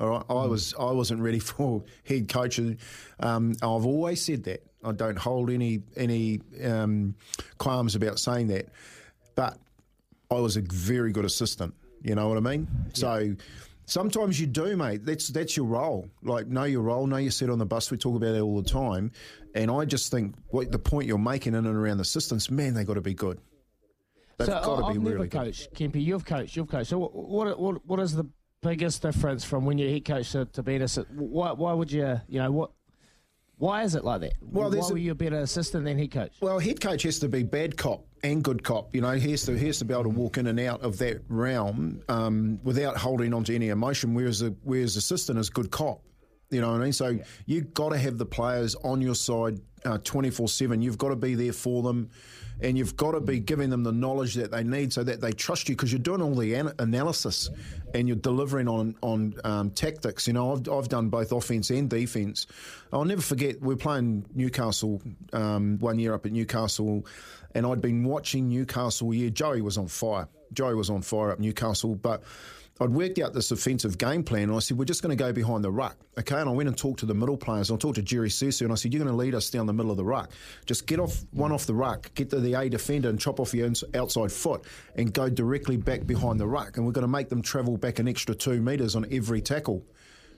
All right, Mm. I was I wasn't ready for head coaching. Um, I've always said that. I don't hold any any um, qualms about saying that, but I was a very good assistant. You know what I mean? So sometimes you do, mate. That's that's your role. Like know your role, know your seat on the bus. We talk about it all the time. And I just think what the point you're making in and around the systems, man, they got to be good. They've so got to be I've never really good. coached. Kempy, you've coached. You've coached. So what what what, is the biggest difference from when you're head coach to, to being assistant? Why why would you you know what? Why is it like that? Well, why a- were you a better assistant than head coach? Well, head coach has to be bad cop and good cop. You know, he has to he has to be able to walk in and out of that realm um, without holding on to any emotion. Whereas a whereas assistant is good cop. You know what I mean? So you've got to have the players on your side twenty four seven. You've got to be there for them, and you've got to be giving them the knowledge that they need so that they trust you because you're doing all the an- analysis and you're delivering on on um, tactics. You know, I've I've done both offense and defense. I'll never forget we we're playing Newcastle um, one year up at Newcastle, and I'd been watching Newcastle year. Joey was on fire. Joey was on fire up Newcastle, but. I'd worked out this offensive game plan, and I said, We're just going to go behind the ruck. Okay. And I went and talked to the middle players. And I talked to Jerry Seuseu, and I said, You're going to lead us down the middle of the ruck. Just get off one off the ruck, get to the A defender, and chop off your outside foot, and go directly back behind the ruck. And we're going to make them travel back an extra two metres on every tackle.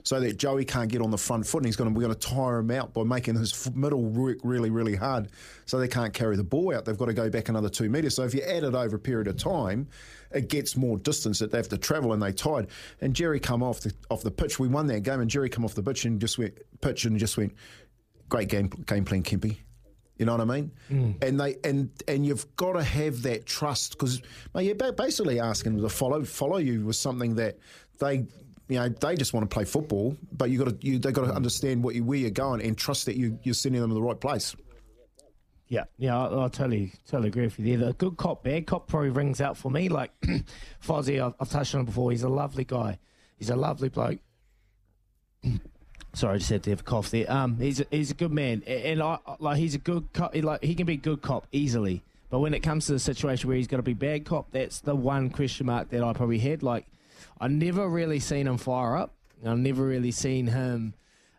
So that Joey can't get on the front foot, and he's going to we're going to tire him out by making his middle work really, really hard, so they can't carry the ball out. They've got to go back another two metres. So if you add it over a period of time, it gets more distance that they have to travel, and they tied. And Jerry come off the off the pitch. We won that game, and Jerry come off the pitch and just went pitch and just went, great game game plan, Kempy. You know what I mean? Mm. And they and and you've got to have that trust because you're basically asking them to follow follow you with something that they you know they just want to play football, but you got to you they got to understand what you where you're going and trust that you you're sending them in the right place. Yeah, yeah, I, I totally, totally agree with you there. The good cop, bad cop probably rings out for me. Like Fozzie, I've, I've touched on him before. He's a lovely guy. He's a lovely bloke. Sorry, I just had to have a cough there. Um, he's a, he's a good man, and I like he's a good cop. Like he can be a good cop easily, but when it comes to the situation where he's got to be bad cop, that's the one question mark that I probably had. Like I never really seen him fire up. I've never really seen him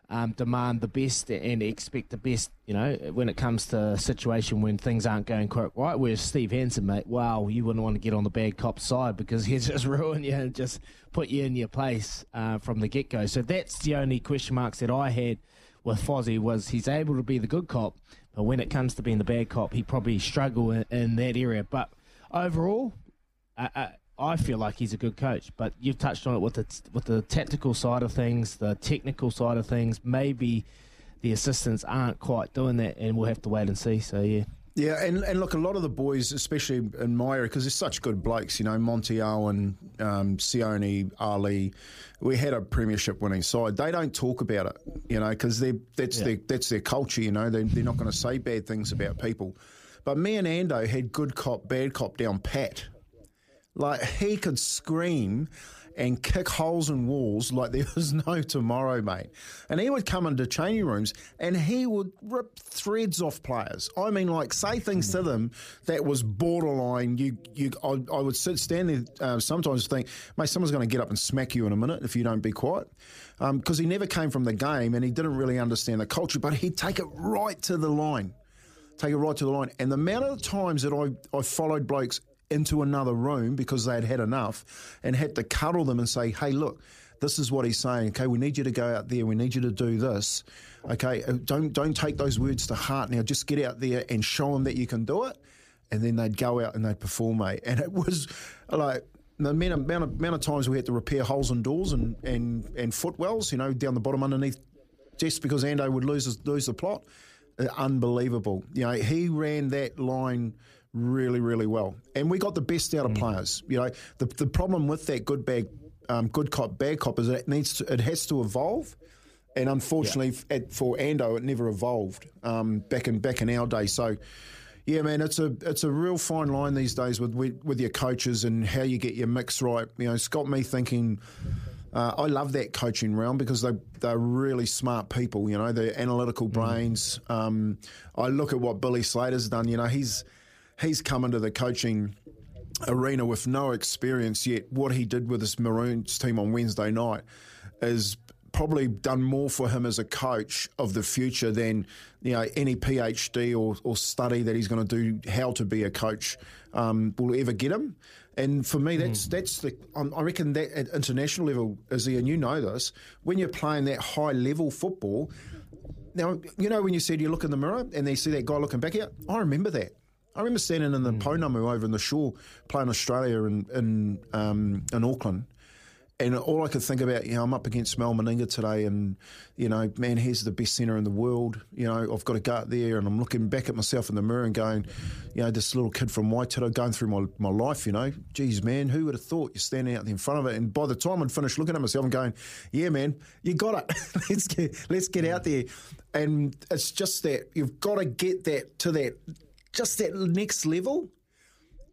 um, demand the best and expect the best, you know, when it comes to a situation when things aren't going quite right. Whereas Steve Hansen, mate, wow, you wouldn't want to get on the bad cop side because he'd just ruin you and just put you in your place uh, from the get go. So that's the only question marks that I had with Fozzie was he's able to be the good cop, but when it comes to being the bad cop, he probably struggle in, in that area. But overall, uh, uh, I feel like he's a good coach, but you've touched on it with the with the tactical side of things, the technical side of things. Maybe the assistants aren't quite doing that, and we'll have to wait and see. So yeah. Yeah, and, and look, a lot of the boys, especially in my area, because there's such good blokes, you know, Monty Owen, um, Sione, Ali, we had a premiership winning side. They don't talk about it, you know, because that's Yeah. their that's their culture, you know. They, they're not going to say bad things about people. But me and Ando had good cop, bad cop down pat. Like he could scream and kick holes in walls like there was no tomorrow, mate. And he would come into changing rooms and he would rip threads off players. I mean, like say things to them that was borderline. You, you, I, I would sit stand there uh, sometimes think, mate, someone's going to get up and smack you in a minute if you don't be quiet. Because he never came from the game and he didn't really understand the culture, but he'd take it right to the line take it right to the line. And the amount of times that I, I followed blokes into another room because they had had enough and had to cuddle them and say, hey, look, this is what he's saying. Okay, we need you to go out there. We need you to do this. Okay, uh, don't don't take those words to heart. Now, just get out there and show them that you can do it. And then they'd go out and they'd perform, mate. And it was like the amount of, amount of, amount of times we had to repair holes in doors and, and, and footwells, you know, down the bottom underneath, just because Ando would lose lose the plot. Uh, unbelievable. You know, he ran that line really, really well, and we got the best out of players. You know, the the problem with that good bag, um, good cop, bad cop is it needs to, it has to evolve. And unfortunately, f at, for Ando, it never evolved um, back in back in our day. So, yeah, man, it's a it's a real fine line these days with with, with your coaches and how you get your mix right. You know, it's got me thinking. Uh, I love that coaching realm because they they're really smart people. You know, they're analytical brains. Um, I look at what Billy Slater's done. You know, he's he's come into the coaching arena with no experience yet. What he did with this Maroons team on Wednesday night is probably done more for him as a coach of the future than you know any PhD or, or study that he's going to do how to be a coach um, will ever get him. And for me, that's that's the I reckon that at international level, Izzy, and you know this, when you're playing that high level football. Now you know when you said you look in the mirror and they see that guy looking back at. You? I remember that. I remember standing in the Pounamu over in the shore playing Australia in in, um, in Auckland, and all I could think about, you know, I'm up against Mal Meninga today, and you know, man, he's the best centre in the world. You know, I've got to go out there, and I'm looking back at myself in the mirror and going, you know, this little kid from Waikato going through my, my life. You know, geez, man, who would have thought you're standing out there in front of it? And by the time I'd finished looking at myself and going, yeah, man, you got it. let's get let's get out there, and it's just that you've got to get that to that just that next level.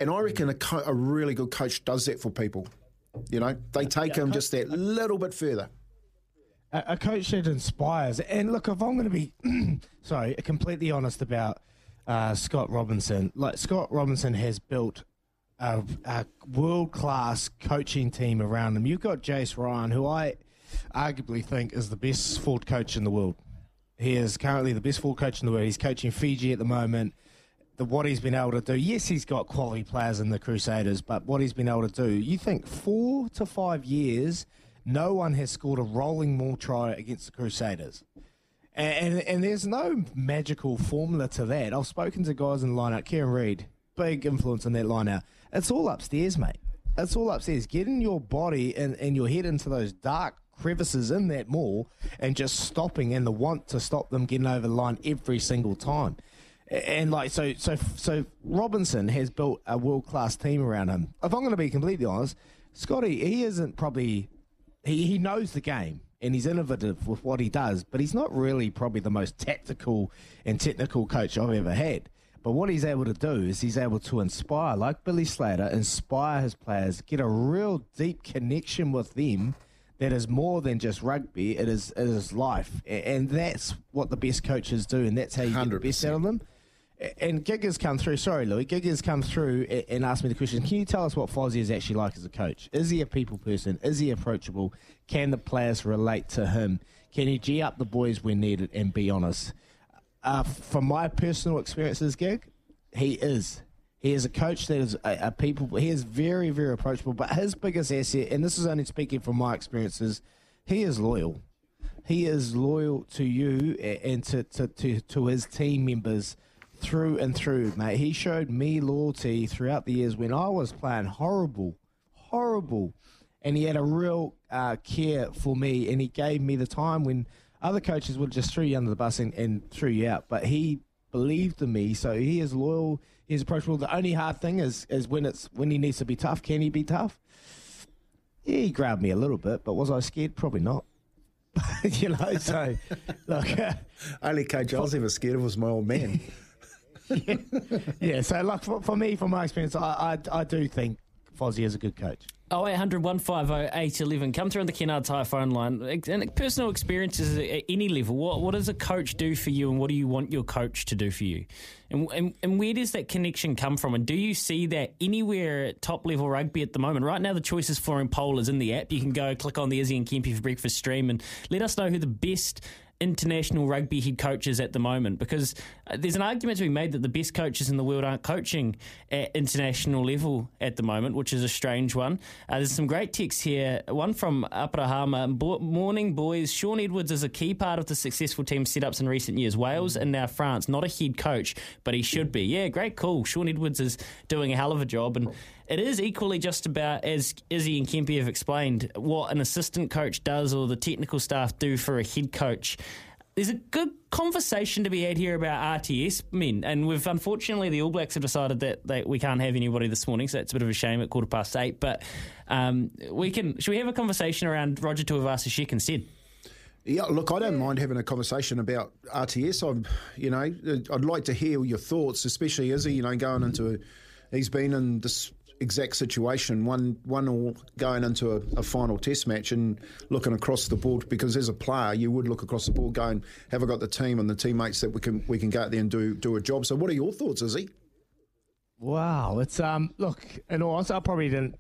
And I reckon a, co- a really good coach does that for people. You know, they take them just that little bit further. a, a coach that inspires. And look, if I'm going to be, sorry, completely honest about uh, Scott Robertson, like Scott Robertson has built a, a world class coaching team around him. You've got Jace Ryan, who I arguably think is the best forward coach in the world. He is currently the best forward coach in the world. He's coaching Fiji at the moment. The, what he's been able to do, yes, he's got quality players in the Crusaders, but what he's been able to do, you think four to five years, no one has scored a rolling maul try against the Crusaders. And, and, and there's no magical formula to that. I've spoken to guys in the lineup, Kieran Read, big influence in that lineup. It's all upstairs, mate. It's all upstairs. Getting your body and, and your head into those dark crevices in that mall and just stopping and the want to stop them getting over the line every single time. And like so, so, so Robertson has built a world class team around him. If I'm going to be completely honest, Scotty, he isn't probably he, he knows the game and he's innovative with what he does, but he's not really probably the most tactical and technical coach I've ever had. But what he's able to do is he's able to inspire, like Billy Slater, inspire his players, get a real deep connection with them that is more than just rugby. It is it is life, and that's what the best coaches do, and that's how you get the best out of them. And Gig has come through. Sorry, Louis. Gig has come through and asked me the question. Can you tell us what Fozzie is actually like as a coach? Is he a people person? Is he approachable? Can the players relate to him? Can he g up the boys when needed and be honest? Uh, from my personal experiences, Gig, he is. He is a coach that is a, a people. He is very, very approachable. But his biggest asset, and this is only speaking from my experiences, he is loyal. He is loyal to you and to, to, to, to his team members through and through, mate. He showed me loyalty throughout the years when I was playing horrible, horrible, and he had a real uh, care for me, and he gave me the time when other coaches would just throw you under the bus and, and threw you out. But he believed in me, so he is loyal. He's approachable. The only hard thing is is when it's when he needs to be tough. Can he be tough? Yeah, he grabbed me a little bit, but was I scared? Probably not. you know, so look. Only coach I was ever scared of was my old man. yeah, so like for, for me, from my experience, I, I I do think Fozzie is a good coach. Oh, 0800 150 811. Come through on the Kennards Hire phone line. And personal experiences at any level. What, what does a coach do for you and what do you want your coach to do for you? And, and, and where does that connection come from? And do you see that anywhere at top level rugby at the moment? Right now, the Choices Flooring poll is in the app. You can go click on the Izzy and Kempy for Breakfast stream and let us know who the best international rugby head coaches at the moment because uh, there's an argument to be made that the best coaches in the world aren't coaching at international level at the moment, which is a strange one. Uh, there's some great texts here. One from Aparahama. Morning, boys. Shaun Edwards is a key part of the successful team setups in recent years. Wales and now France. Not a head coach, but he should be. Yeah, great call. Shaun Edwards is doing a hell of a job. And it is equally just about, as Izzy and Kempy have explained, what an assistant coach does or the technical staff do for a head coach. There's a good conversation to be had here about RTS men, and we've unfortunately the All Blacks have decided that, that we can't have anybody this morning, so it's a bit of a shame at quarter past eight. But um, we can. Should we have a conversation around Roger Tuivasa-Sheck instead? Yeah, look, I don't mind having a conversation about RTS. I'm, you know, I'd like to hear your thoughts, especially Izzy, you know, going into a, he's been in this exact situation, one one all going into a, a, final test match and looking across the board because as a player you would look across the board going, have I got the team and the teammates that we can we can go out there and do do a job. So what are your thoughts, Izzy? Wow, it's um look, in all honesty, I probably didn't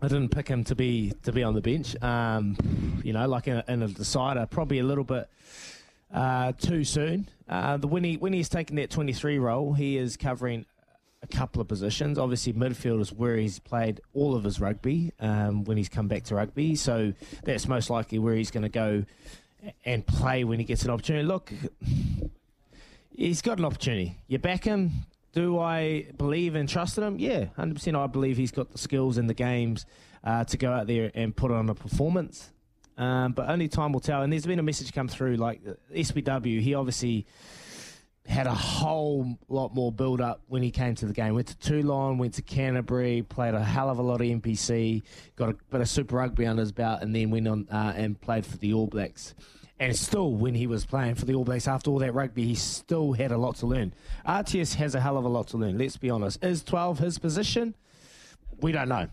I didn't pick him to be to be on the bench. Um, you know, like in a, in a decider, probably a little bit uh, too soon. Uh, the when he when he's taken that 23 role, he is covering a couple of positions. Obviously, midfield is where he's played all of his rugby um, when he's come back to rugby. So that's most likely where he's going to go and play when he gets an opportunity. Look, he's got an opportunity. You back him. Do I believe and trust in him? Yeah, 100%. I believe he's got the skills and the games uh, to go out there and put on a performance. Um, but only time will tell. And there's been a message come through like SBW, he obviously had a whole lot more build up when he came to the game. Went to Toulon, went to Canterbury, played a hell of a lot of NPC, got a bit of Super Rugby under his belt, and then went on uh, and played for the All Blacks. And still, when he was playing for the All Blacks after all that rugby, he still had a lot to learn. RTS has a hell of a lot to learn, let's be honest. Is 12 his position? We don't know.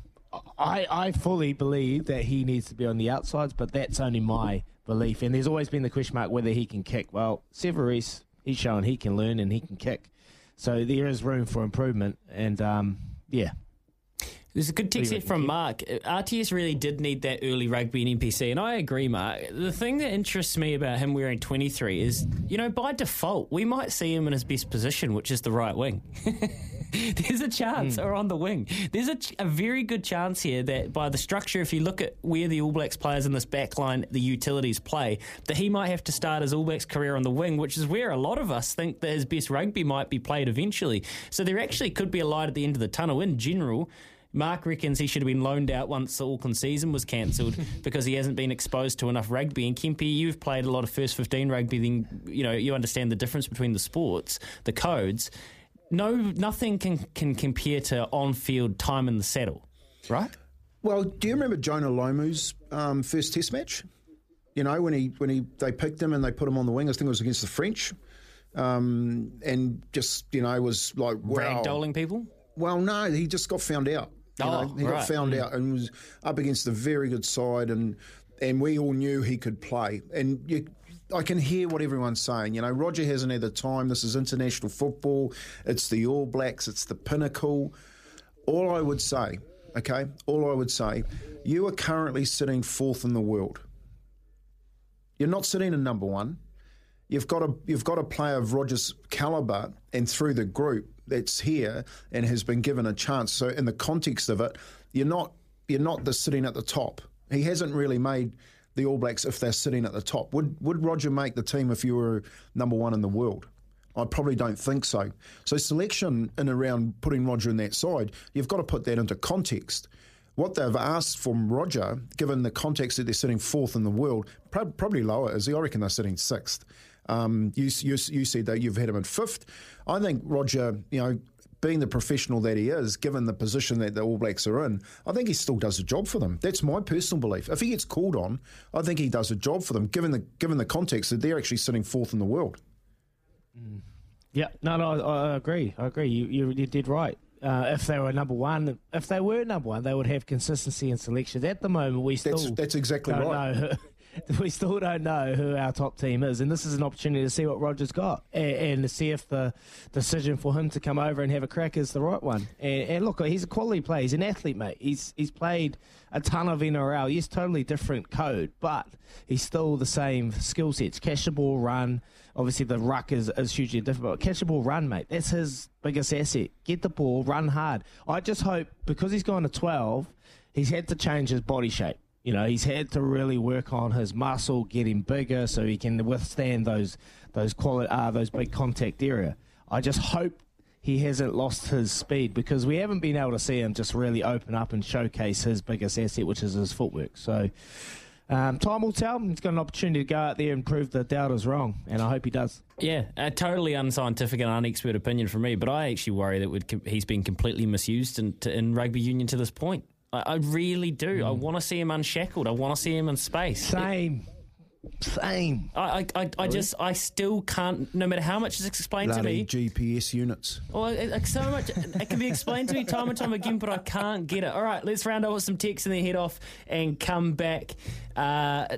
I, I fully believe that he needs to be on the outsides, but that's only my belief. And there's always been the question mark whether he can kick. Well, Severis he's shown he can learn and he can kick. So there is room for improvement, and um, yeah. There's a good text here from Mark. RTS really did need that early rugby in NPC, and I agree, Mark. The thing that interests me about him wearing 23 is, you know, by default, we might see him in his best position, which is the right wing. There's a chance, mm. or on the wing. There's a, a, very good chance here that by the structure, if you look at where the All Blacks players in this back line, the utilities play, that he might have to start his All Blacks career on the wing, which is where a lot of us think that his best rugby might be played eventually. So there actually could be a light at the end of the tunnel in general. Mark reckons he should have been loaned out once the Auckland season was cancelled because he hasn't been exposed to enough rugby. And Kempy, you've played a lot of first 15 rugby, then you know you understand the difference between the sports, the codes. No, nothing can can compare to on-field time in the saddle, right? Well, do you remember Jonah Lomu's um, first Test match? You know when he when he they picked him and they put him on the wing. I think it was against the French, um, and just you know was like wow. ragdolling people. Well, no, he just got found out. You oh, know, he right. got found mm. out and was up against a very good side, and and we all knew he could play. And you, I can hear what everyone's saying. You know, Roger hasn't had the time. This is international football. It's the All Blacks. It's the pinnacle. All I would say, okay, all I would say, you are currently sitting fourth in the world. You're not sitting in number one. You've got a you've got a player of Roger's caliber, and through the group that's here and has been given a chance. So in the context of it, you're not you're not the sitting at the top. He hasn't really made the All Blacks if they're sitting at the top. Would would Roger make the team if you were number one in the world? I probably don't think so. So selection in around putting Roger in that side, you've got to put that into context. What they've asked from Roger, given the context that they're sitting fourth in the world, probably lower, is? I reckon they're sitting sixth. Um, you, you, you said that you've had him in fifth. I think Roger, you know, being the professional that he is, given the position that the All Blacks are in, I think he still does a job for them. That's my personal belief. If he gets called on, I think he does a job for them, given the given the context that they're actually sitting fourth in the world. Mm. Yeah, no, no, I, I, agree. I agree. You, you, you did right. Uh, if they were number one, if they were number one, they would have consistency in selections. At the moment, we still that's, that's exactly right. we still don't know who our top team is, and this is an opportunity to see what Roger's got and, and to see if the decision for him to come over and have a crack is the right one. And, and look, he's a quality player. He's an athlete, mate. He's he's played a ton of NRL. He's totally different code, but he's still the same skill sets. Catch the ball, run. Obviously, the ruck is, is hugely different. But catch the ball, run, mate. That's his biggest asset. Get the ball, run hard. I just hope because he's gone to twelve, he's had to change his body shape. You know, he's had to really work on his muscle, get him bigger so he can withstand those those uh, those big contact area. I just hope he hasn't lost his speed because we haven't been able to see him just really open up and showcase his biggest asset, which is his footwork. So um, time will tell. He's got an opportunity to go out there and prove the doubters wrong, and I hope he does. Yeah, a totally unscientific and unexpert opinion from me, but I actually worry that would, he's been completely misused in, in rugby union to this point. I, I really do. I hmm. want to see him unshackled. I want to see him in space. Same. Same. I, I, I, I just, I still can't. No matter how much is explained Bloody to me, GPS units. Oh, well, it, it- so much it can be explained to me time and time again, but I can't get it. All right, let's round up with some text and then head off and come back. Uh,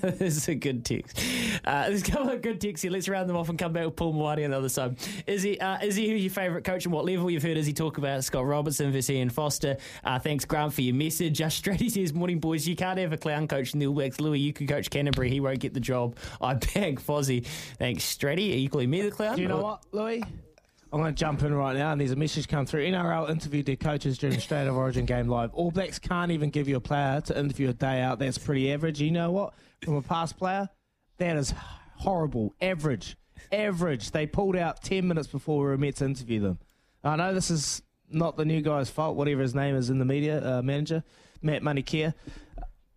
this is a good text. Uh, there's a couple of good texts here. Let's round them off and come back with Paul Mawadi on the other side. Is he? Uh, is he your favourite coach and what level you've heard? Is he talk about Scott Robertson versus Ian Foster? Uh, thanks, Grant, for your message. Uh, Stratty says, "Morning, boys. You can't have a clown coach in the All Blacks. Louis, you can coach Canterbury. He won't get the job. I beg Fozzie. Thanks, Stratty. Are you calling me the clown? Do you know what, Louis? I'm going to jump in right now, and there's a message come through. NRL interviewed their coaches during the State of Origin game live. All Blacks can't even give you a player to interview a day out. That's pretty average. You know what? From a past player, that is horrible. Average. Average. They pulled out 10 minutes before we were meant to interview them. I know this is not the new guy's fault, whatever his name is in the media, uh, manager, Matt Moneykere.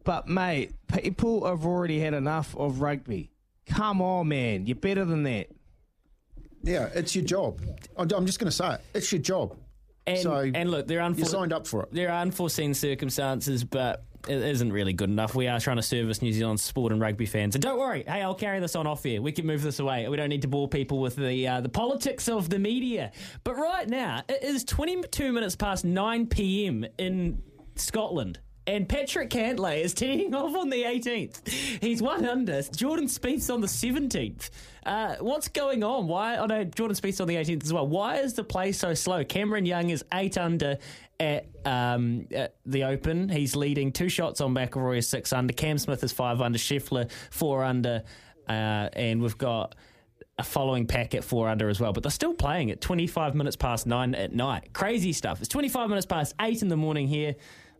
But, mate, people have already had enough of rugby. Come on, man. You're better than that. Yeah, it's your job. I'm I'm just going to say it. It's your job. And, so and look, there are you signed up for it. There are unforeseen circumstances, but it isn't really good enough. We are trying to service New Zealand sport and rugby fans. And don't worry, hey, I'll carry this on off here. We can move this away. We don't need to bore people with the uh, the politics of the media. But right now, it is 22 minutes past 9 p.m. in Scotland. And Patrick Cantlay is teeing off on the 18th. He's one under. Jordan Spieth's on the 17th. Uh, what's going on? Why? I know Jordan Spieth's on the 18th as well. Why is the play so slow? Cameron Young is eight under at, um, at the Open. He's leading two shots on McIlroy, is six under. Cam Smith is five under. Scheffler four under, uh, and we've got a following pack at four under as well. But they're still playing at 25 minutes past nine at night. Crazy stuff. It's 25 minutes past eight in the morning here.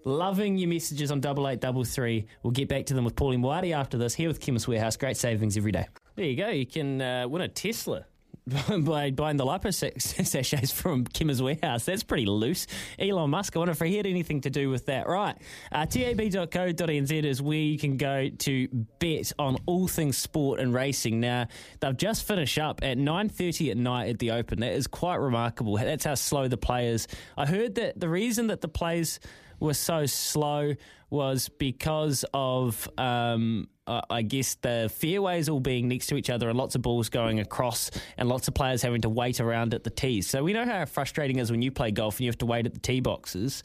Loving your messages on double eight double three. We'll get back to them with Paulie Moati after this. Here with Chemist Warehouse. Great savings every day. There you go. You can uh, win a Tesla. by buying the lipo sa- sachets from Chemist Warehouse. That's pretty loose. Elon Musk, I wonder if he had anything to do with that. Right. Uh, tab.co.nz is where you can go to bet on all things sport and racing. Now, they've just finished up at 9.30 at night at the Open. That is quite remarkable. That's how slow the players... I heard that the reason that the players were so slow was because of, um, I guess, the fairways all being next to each other and lots of balls going across and lots of players having to wait around at the tees. So we know how frustrating it is when you play golf and you have to wait at the tee boxes.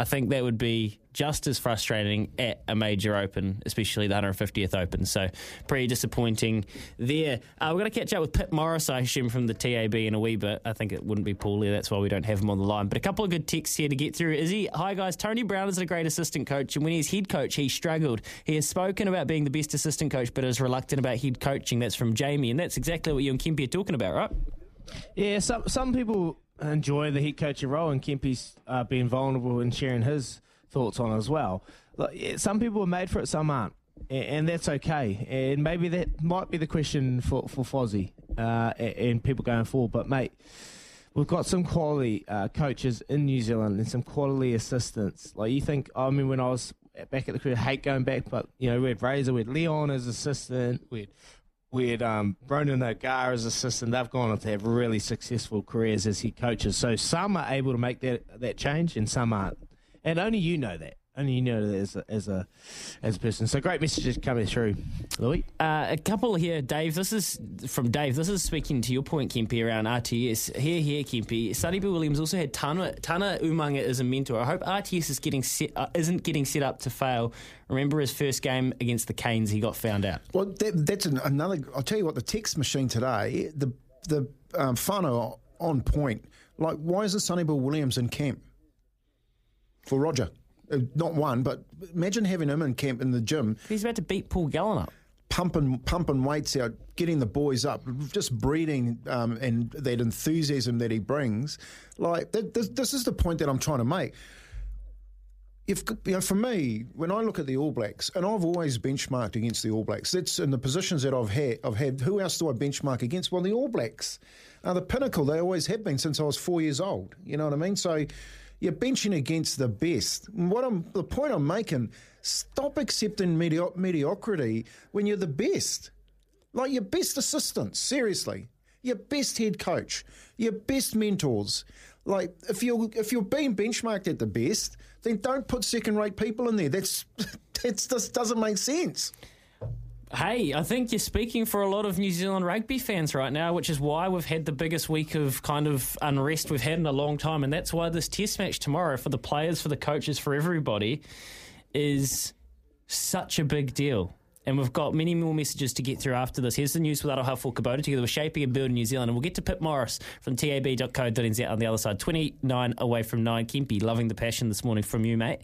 I think that would be just as frustrating at a major open, especially the 150th Open. So pretty disappointing there. Uh, we're going to catch up with Pip Morris, I assume, from the TAB in a wee bit. I think it wouldn't be poorly. That's why we don't have him on the line. But a couple of good texts here to get through. Is he? Hi guys. Tony Brown is a great assistant coach, and when he's head coach, he struggled. He has spoken about being the best assistant coach, but is reluctant about head coaching. That's from Jamie, and that's exactly what you and Kempy are talking about, right? Yeah, some some people enjoy the head coaching role, and Kempy's uh, being vulnerable and sharing his thoughts on as well. Look, some people are made for it, some aren't, and, and that's okay. And maybe that might be the question for for Fozzie uh, and, and people going forward. But mate, we've got some quality uh, coaches in New Zealand and some quality assistants. Like you think, I mean, when I was back at the career, hate going back, but you know, we had Razor, we had Leon as assistant, we had we had um, O'Gara as assistant. They've gone on to have really successful careers as head coaches. So some are able to make that that change, and some aren't. And only you know that. Only you know that as a, as a as a person. So great messages coming through, Louis. Uh, a couple here, Dave. This is from Dave. This is speaking to your point, Kempy, around RTS. Here, here, Kempy. Sonny Bill Williams also had Tana, Tana Umaga as a mentor. I hope RTS is getting set, uh, isn't getting set up to fail. Remember his first game against the Canes, he got found out. Well, that, that's an, another. I'll tell you what. The text machine today, the the um, whānau on point. Like, why is it Sonny Bill Williams in camp for Roger? Uh, not one, but imagine having him in camp in the gym. He's about to beat Paul Gallen up. Pumping, pumping weights out, getting the boys up, just breeding um, and that enthusiasm that he brings. Like this, this is the point that I'm trying to make. If you know, for me, when I look at the All Blacks, and I've always benchmarked against the All Blacks. That's in the positions that I've had. I've had. Who else do I benchmark against? Well, the All Blacks are the pinnacle. They always have been since I was four years old. You know what I mean? So you're benching against the best. What I'm the point I'm making: stop accepting medio- mediocrity when you're the best. Like your best assistants, seriously, your best head coach, your best mentors. Like if you're if you're being benchmarked at the best, then don't put second rate people in there. That's that just doesn't make sense. Hey, I think you're speaking for a lot of New Zealand rugby fans right now, which is why we've had the biggest week of kind of unrest we've had in a long time. And that's why this test match tomorrow for the players, for the coaches, for everybody is such a big deal. And we've got many more messages to get through after this. Here's the news with Aroha Kubota together with Shaping and Building New Zealand. And we'll get to Pip Morris from tab.co.nz on the other side. 29 away from 9. Kempy, loving the passion this morning from you, mate.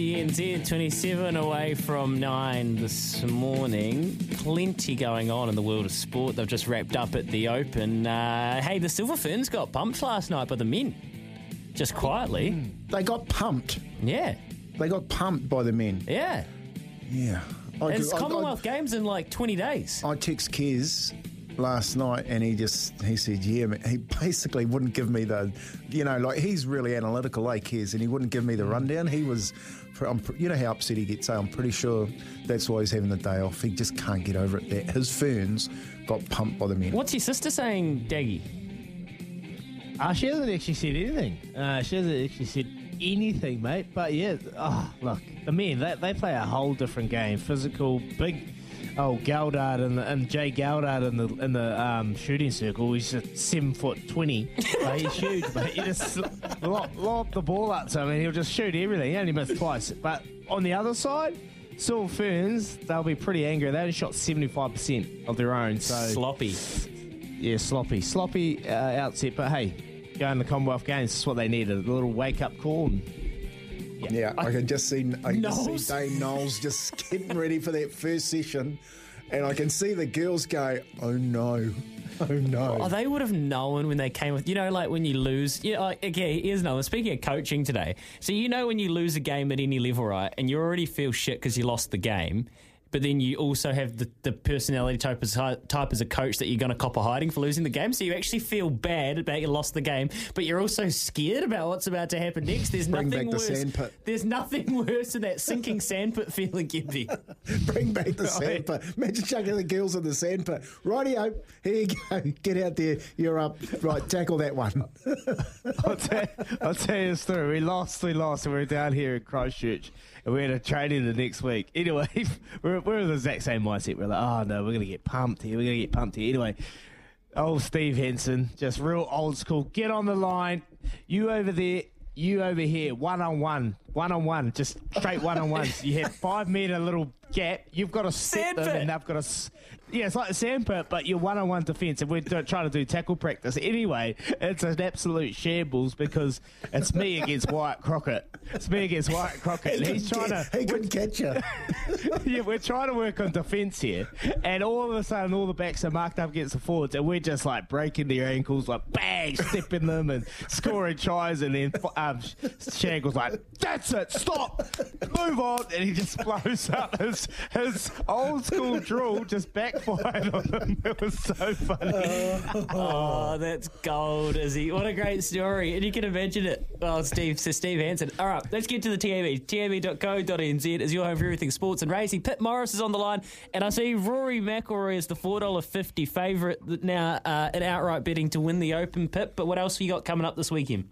SENZ 27 away from 9 this morning. Plenty going on in the world of sport. They've just wrapped up at the Open. Uh, hey, the Silver Ferns got pumped last night by the men. Just quietly. They got pumped. Yeah. They got pumped by the men. Yeah. Yeah. it's I- I- Commonwealth Games in like 20 days. I text Kez last night and he just he said yeah man. he basically wouldn't give me the you know like he's really analytical like Kez and he wouldn't give me the rundown he was I'm, you know how upset he gets eh? I'm pretty sure that's why he's having the day off he just can't get over it that his ferns got pumped by the men What's your sister saying, Daggy? Uh, she hasn't actually said anything. Uh, she hasn't actually said anything, mate. But yeah, oh, look, the men, they, they play a whole different game. Physical, big. Oh, Galdard and, the, and Jay Galdard in the in the um, shooting circle. He's a seven foot twenty. like, he's huge, but you just lob, lob the ball up to him and he'll just shoot everything. He only missed twice. But on the other side, Silver Ferns, they'll be pretty angry. They only shot seventy five percent of their own. So Sloppy. yeah, sloppy, sloppy uh, outset. But hey, going to the Commonwealth Games, that's what they needed. A little wake up call. And, yeah, I, can just see I can Knowles. see Dame Knowles just getting ready for that first session and I can see the girls go oh no oh no Oh, they would have known when they came with, you know, like when you lose. You know, like, okay, here's another. Speaking of coaching today, so you know when you lose a game at any level, right, and you already feel shit because you lost the game, but then you also have the, the personality type as type as a coach that you're going to cop a hiding for losing the game. So you actually feel bad about you lost the game, but you're also scared about what's about to happen next. There's Bring nothing back the worse. sandpit. There's nothing worse than that sinking sandpit feeling, Gimpy. bring back the sandpit imagine chucking the girls in the sandpit rightio here you go get out there you're up right tackle that one I'll, tell, I'll tell you a story. We lost, we lost, and we are down here in Christchurch, and we're going to training the next week. Anyway, we're, we're in the exact same mindset. We're like, oh no, we're going to get pumped here. We're going to get pumped here. Anyway, old Steve Hansen, just real old school. Get on the line. You over there. You over here, one on one, one on one, just straight one on ones. You have five meter little gap. You've got to set them, and they've got to. Yeah, it's like a sandpit, but you're one on one defence, and we're trying to do tackle practice. Anyway, it's an absolute shambles because it's me against Wyatt Crockett. It's me against Wyatt Crockett. and he's trying to. he couldn't catch you yeah, we're trying to work on defence here, and all of a sudden, all the backs are marked up against the forwards, and we're just like breaking their ankles, like bang, stepping them, and scoring tries, and then um, Shankle's like, "That's it, stop, move on," and he just blows up his his, his old school drill just backfired on him. It was so funny. Oh, that's gold, Izzy. What a great story. And you can imagine it. Well, Steve, so Steve Hansen. All right, let's get to the TAB. TAB.co.nz is your home for everything sports and racing. Pip Morris is on the line, and I see Rory McIlroy is the $4.50 favourite now uh, in outright betting to win the Open Pip. But what else have you got coming up this weekend?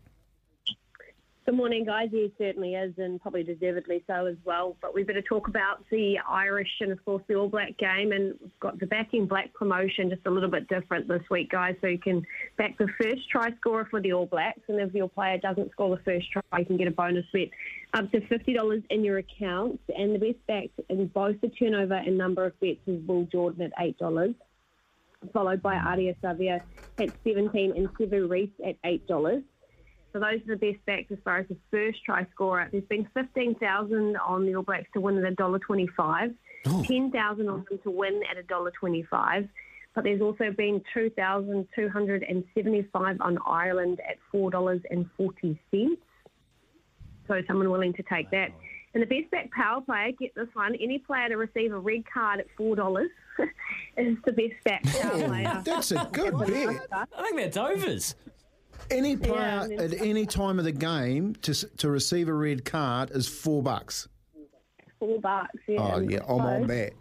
Good morning, guys. He certainly is, and probably deservedly so as well. But we better talk about the Irish and, of course, the All Black game. And we've got the backing black promotion just a little bit different this week, guys. So you can back the first try scorer for the All Blacks. And if your player doesn't score the first try, you can get a bonus bet up to $50 in your account. And the best backed in both the turnover and number of bets is Will Jordan at $8 followed by Ardie Savea at 17 and Sevu Reece at $8. So those are the best backs as far as the first try scorer. There's been 15,000 on the All Blacks to win at $1.25, 10,000 on them to win at $1.25. But there's also been 2,275 on Ireland at $4.40. So someone willing to take that. And the best back power player, get this one, any player to receive a red card at $4 is the best back power player. That's a good bet. I think that's overs. Any player Yeah, at any time of the game to to receive a red card is four bucks. Four bucks. Yeah. Oh yeah, I'm on that.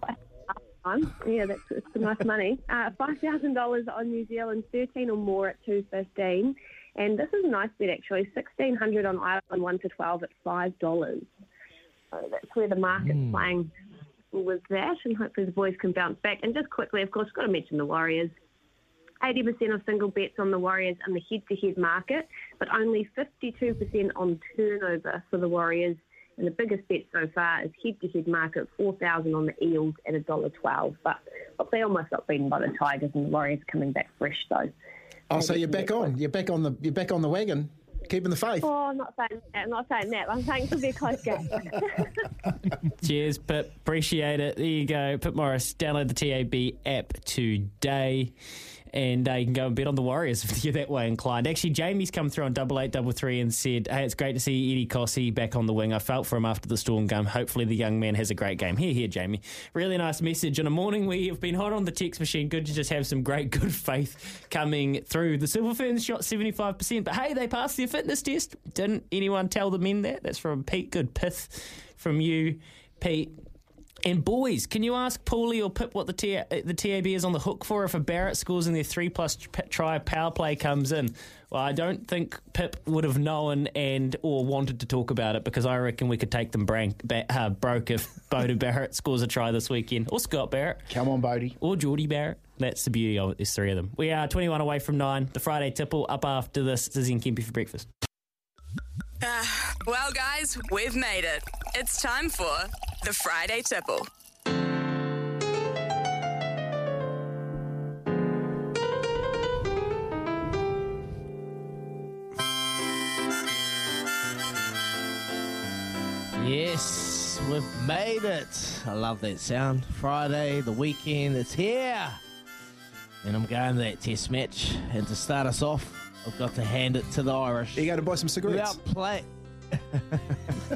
Yeah, that's it's nice money. Uh, Five thousand dollars on New Zealand, thirteen or more at two fifteen, and this is a nice bet actually. Sixteen hundred on Ireland, one to twelve at five dollars. So that's where the market's playing with that, and hopefully the boys can bounce back. And just quickly, of course, got to mention the Warriors. 80% of single bets on the Warriors in the head-to-head market, but only 52% on turnover for the Warriors. And the biggest bet so far is head-to-head market, 4,000 on the Eels at $1.12. But look, they almost got beaten by the Tigers, and the Warriors coming back fresh though. Oh, so you're back on. You're back on the. You're back on the wagon, keeping the faith. Oh, I'm not saying that. I'm not saying that. I'm saying it'll be a close game. Cheers, Pip. Appreciate it. There you go. Pip Morris. Download the TAB app today. And uh, you can go and bet on the Warriors if you're that way inclined. Actually, Jamie's come through on double eight double three and said, "Hey, it's great to see Eddie Kosi back on the wing. I felt for him after the Storm game. Hopefully, the young man has a great game. Here, here, Jamie. Really nice message on a morning we have been hot on the text machine. Good to just have some great good faith coming through. The Silver Ferns shot seventy five percent, but hey, they passed their fitness test. Didn't anyone tell the men that? That's from Pete. Good pith from you, Pete. And boys, can you ask Paulie or Pip what the T- uh, the TAB is on the hook for if a Barrett scores and their three plus try power play comes in? Well, I don't think Pip would have known and or wanted to talk about it because I reckon we could take them brank, ba- uh, broke if Bodie Barrett scores a try this weekend or Scott Barrett. Come on, Bodie. Or Jordie Barrett. That's the beauty of it. There's three of them. We are 21 away from nine. The Friday tipple up after this. Dizzy and Kempy for breakfast. Ah, well, guys, we've made it. It's time for the Friday Tipple. Yes, we've made it. I love that sound. Friday, the weekend, it's here. And I'm going to that test match. And to start us off, I've got to hand it to the Irish. You go to buy some cigarettes. Without play.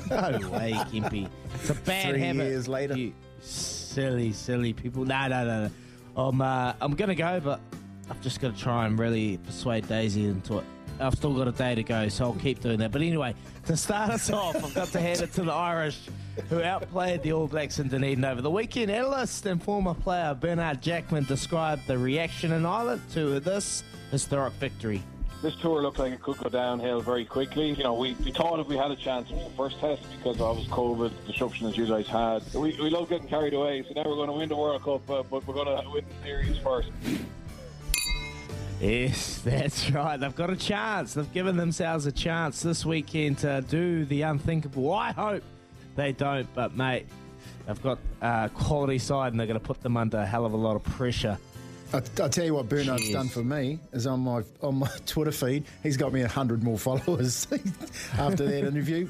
no way, Kempy. It's a bad Three habit. years later. You silly, silly people. No, no, no, no. I'm, uh, I'm going to go, but I've just got to try and really persuade Daisy into it. I've still got a day to go, so I'll keep doing that. But anyway, to start us off, I've got to hand it to the Irish, who outplayed the All Blacks in Dunedin over the weekend. Analyst and former player Bernard Jackman described the reaction in Ireland to this historic victory. This tour looked like it could go downhill very quickly. You know, we, we thought if we had a chance with the first test because of COVID disruption as you guys had. We, we love getting carried away, so now we're going to win the World Cup, uh, but we're going to win the series first. Yes, that's right. They've got a chance. They've given themselves a chance this weekend to do the unthinkable. I hope they don't, but mate, they've got a quality side and they're going to put them under a hell of a lot of pressure. I, I tell you what, Bernard's Cheers. done for me is on my on my Twitter feed. He's got me hundred more followers after that interview.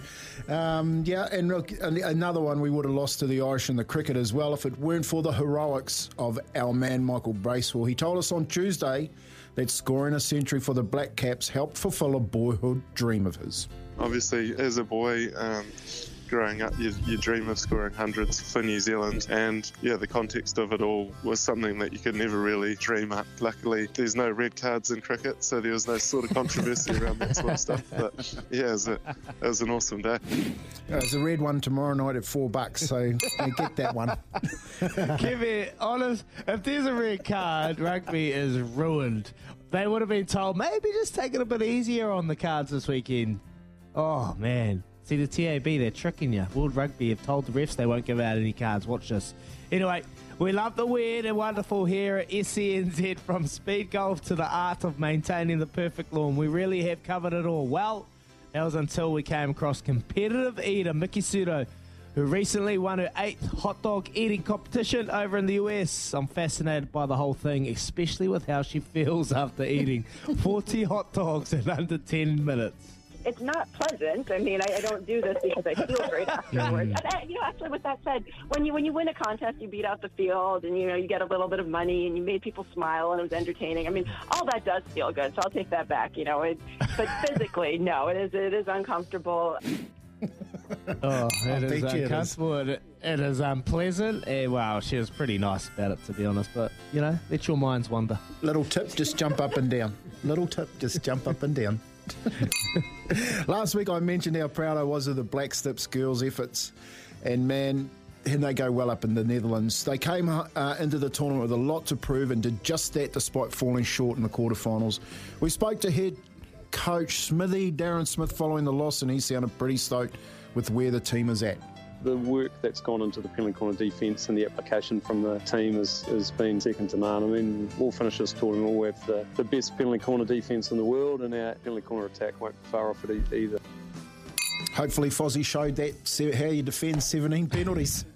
Um, yeah, and look, another one we would have lost to the Irish in the cricket as well if it weren't for the heroics of our man Michael Bracewell. He told us on Tuesday that scoring a century for the Black Caps helped fulfil a boyhood dream of his. obviously as a boy um, growing up, you, you dream of scoring hundreds for New Zealand, and yeah, the context of it all was something that you could never really dream up. Luckily, there's no red cards in cricket, so there was no sort of controversy around that sort of stuff. But yeah, it was, a, it was an awesome day. There's a red one tomorrow night at four bucks, so you get that one. Give Kevin, honest, if there's a red card, rugby is ruined. They would have been told maybe just take it a bit easier on the cards this weekend. Oh man. See the TAB, they're tricking you. World Rugby have told the refs they won't give out any cards. Watch this. Anyway, we love the weird and wonderful here at SENZ from speed golf to the art of maintaining the perfect lawn. We really have covered it all. Well, that was until we came across competitive eater Miki Sudo, who recently won her eighth hot dog eating competition over in the US. I'm fascinated by the whole thing, especially with how she feels after eating 40 hot dogs in under 10 minutes. It's not pleasant. I mean, I, I don't do this because I feel great afterwards. And, uh, you know, actually, with that said, when you when you win a contest, you beat out the field, and you know you get a little bit of money, and you made people smile, and it was entertaining. I mean, all that does feel good. So I'll take that back. You know, it, but physically, no, it is it is uncomfortable. Oh, I'll it is bet you it is. uncomfortable. It, it is unpleasant. Eh, wow, she was pretty nice about it, to be honest. But, you know, let your minds wander. Little tip, just jump up and down. Little tip, just jump up and down. Last week I mentioned how proud I was of the Black Sticks girls' efforts, and man, and they go well up in the Netherlands. They came uh, into the tournament with a lot to prove and did just that despite falling short in the quarterfinals. We spoke to head coach Smithy, Darren Smith, following the loss, and he sounded pretty stoked with where the team is at. The work that's gone into the penalty corner defence and the application from the team has, has been second to none. I mean, we'll finish this tournament, we'll have the, the best penalty corner defence in the world, and our penalty corner attack won't be far off it either. Hopefully, Fozzie showed that how you defend 17 penalties.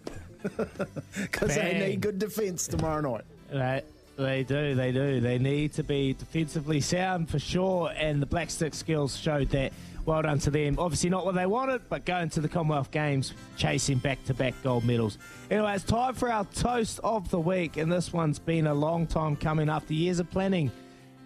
Because they need good defence tomorrow night. They, they do, they do. They need to be defensively sound for sure, and the Black Stick skills showed that. Well done to them. Obviously, not what they wanted, but going to the Commonwealth Games, chasing back to back gold medals. Anyway, it's time for our toast of the week, and this one's been a long time coming after years of planning.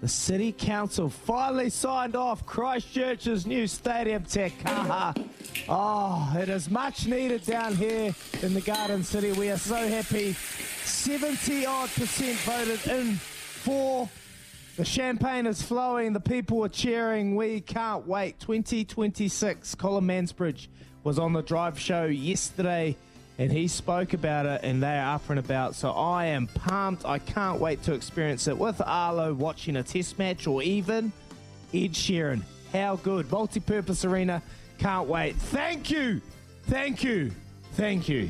The City Council finally signed off Christchurch's new stadium, Te Kaha. Oh, it is much needed down here in the Garden City. We are so happy. 70 odd percent voted in for. The champagne is flowing. The people are cheering. We can't wait. 2026. Colin Mansbridge was on the drive show yesterday and he spoke about it and they are up and about. So I am pumped. I can't wait to experience it with Arlo watching a test match or even Ed Sheeran. How good. Multi purpose arena. Can't wait. Thank you. Thank you. Thank you.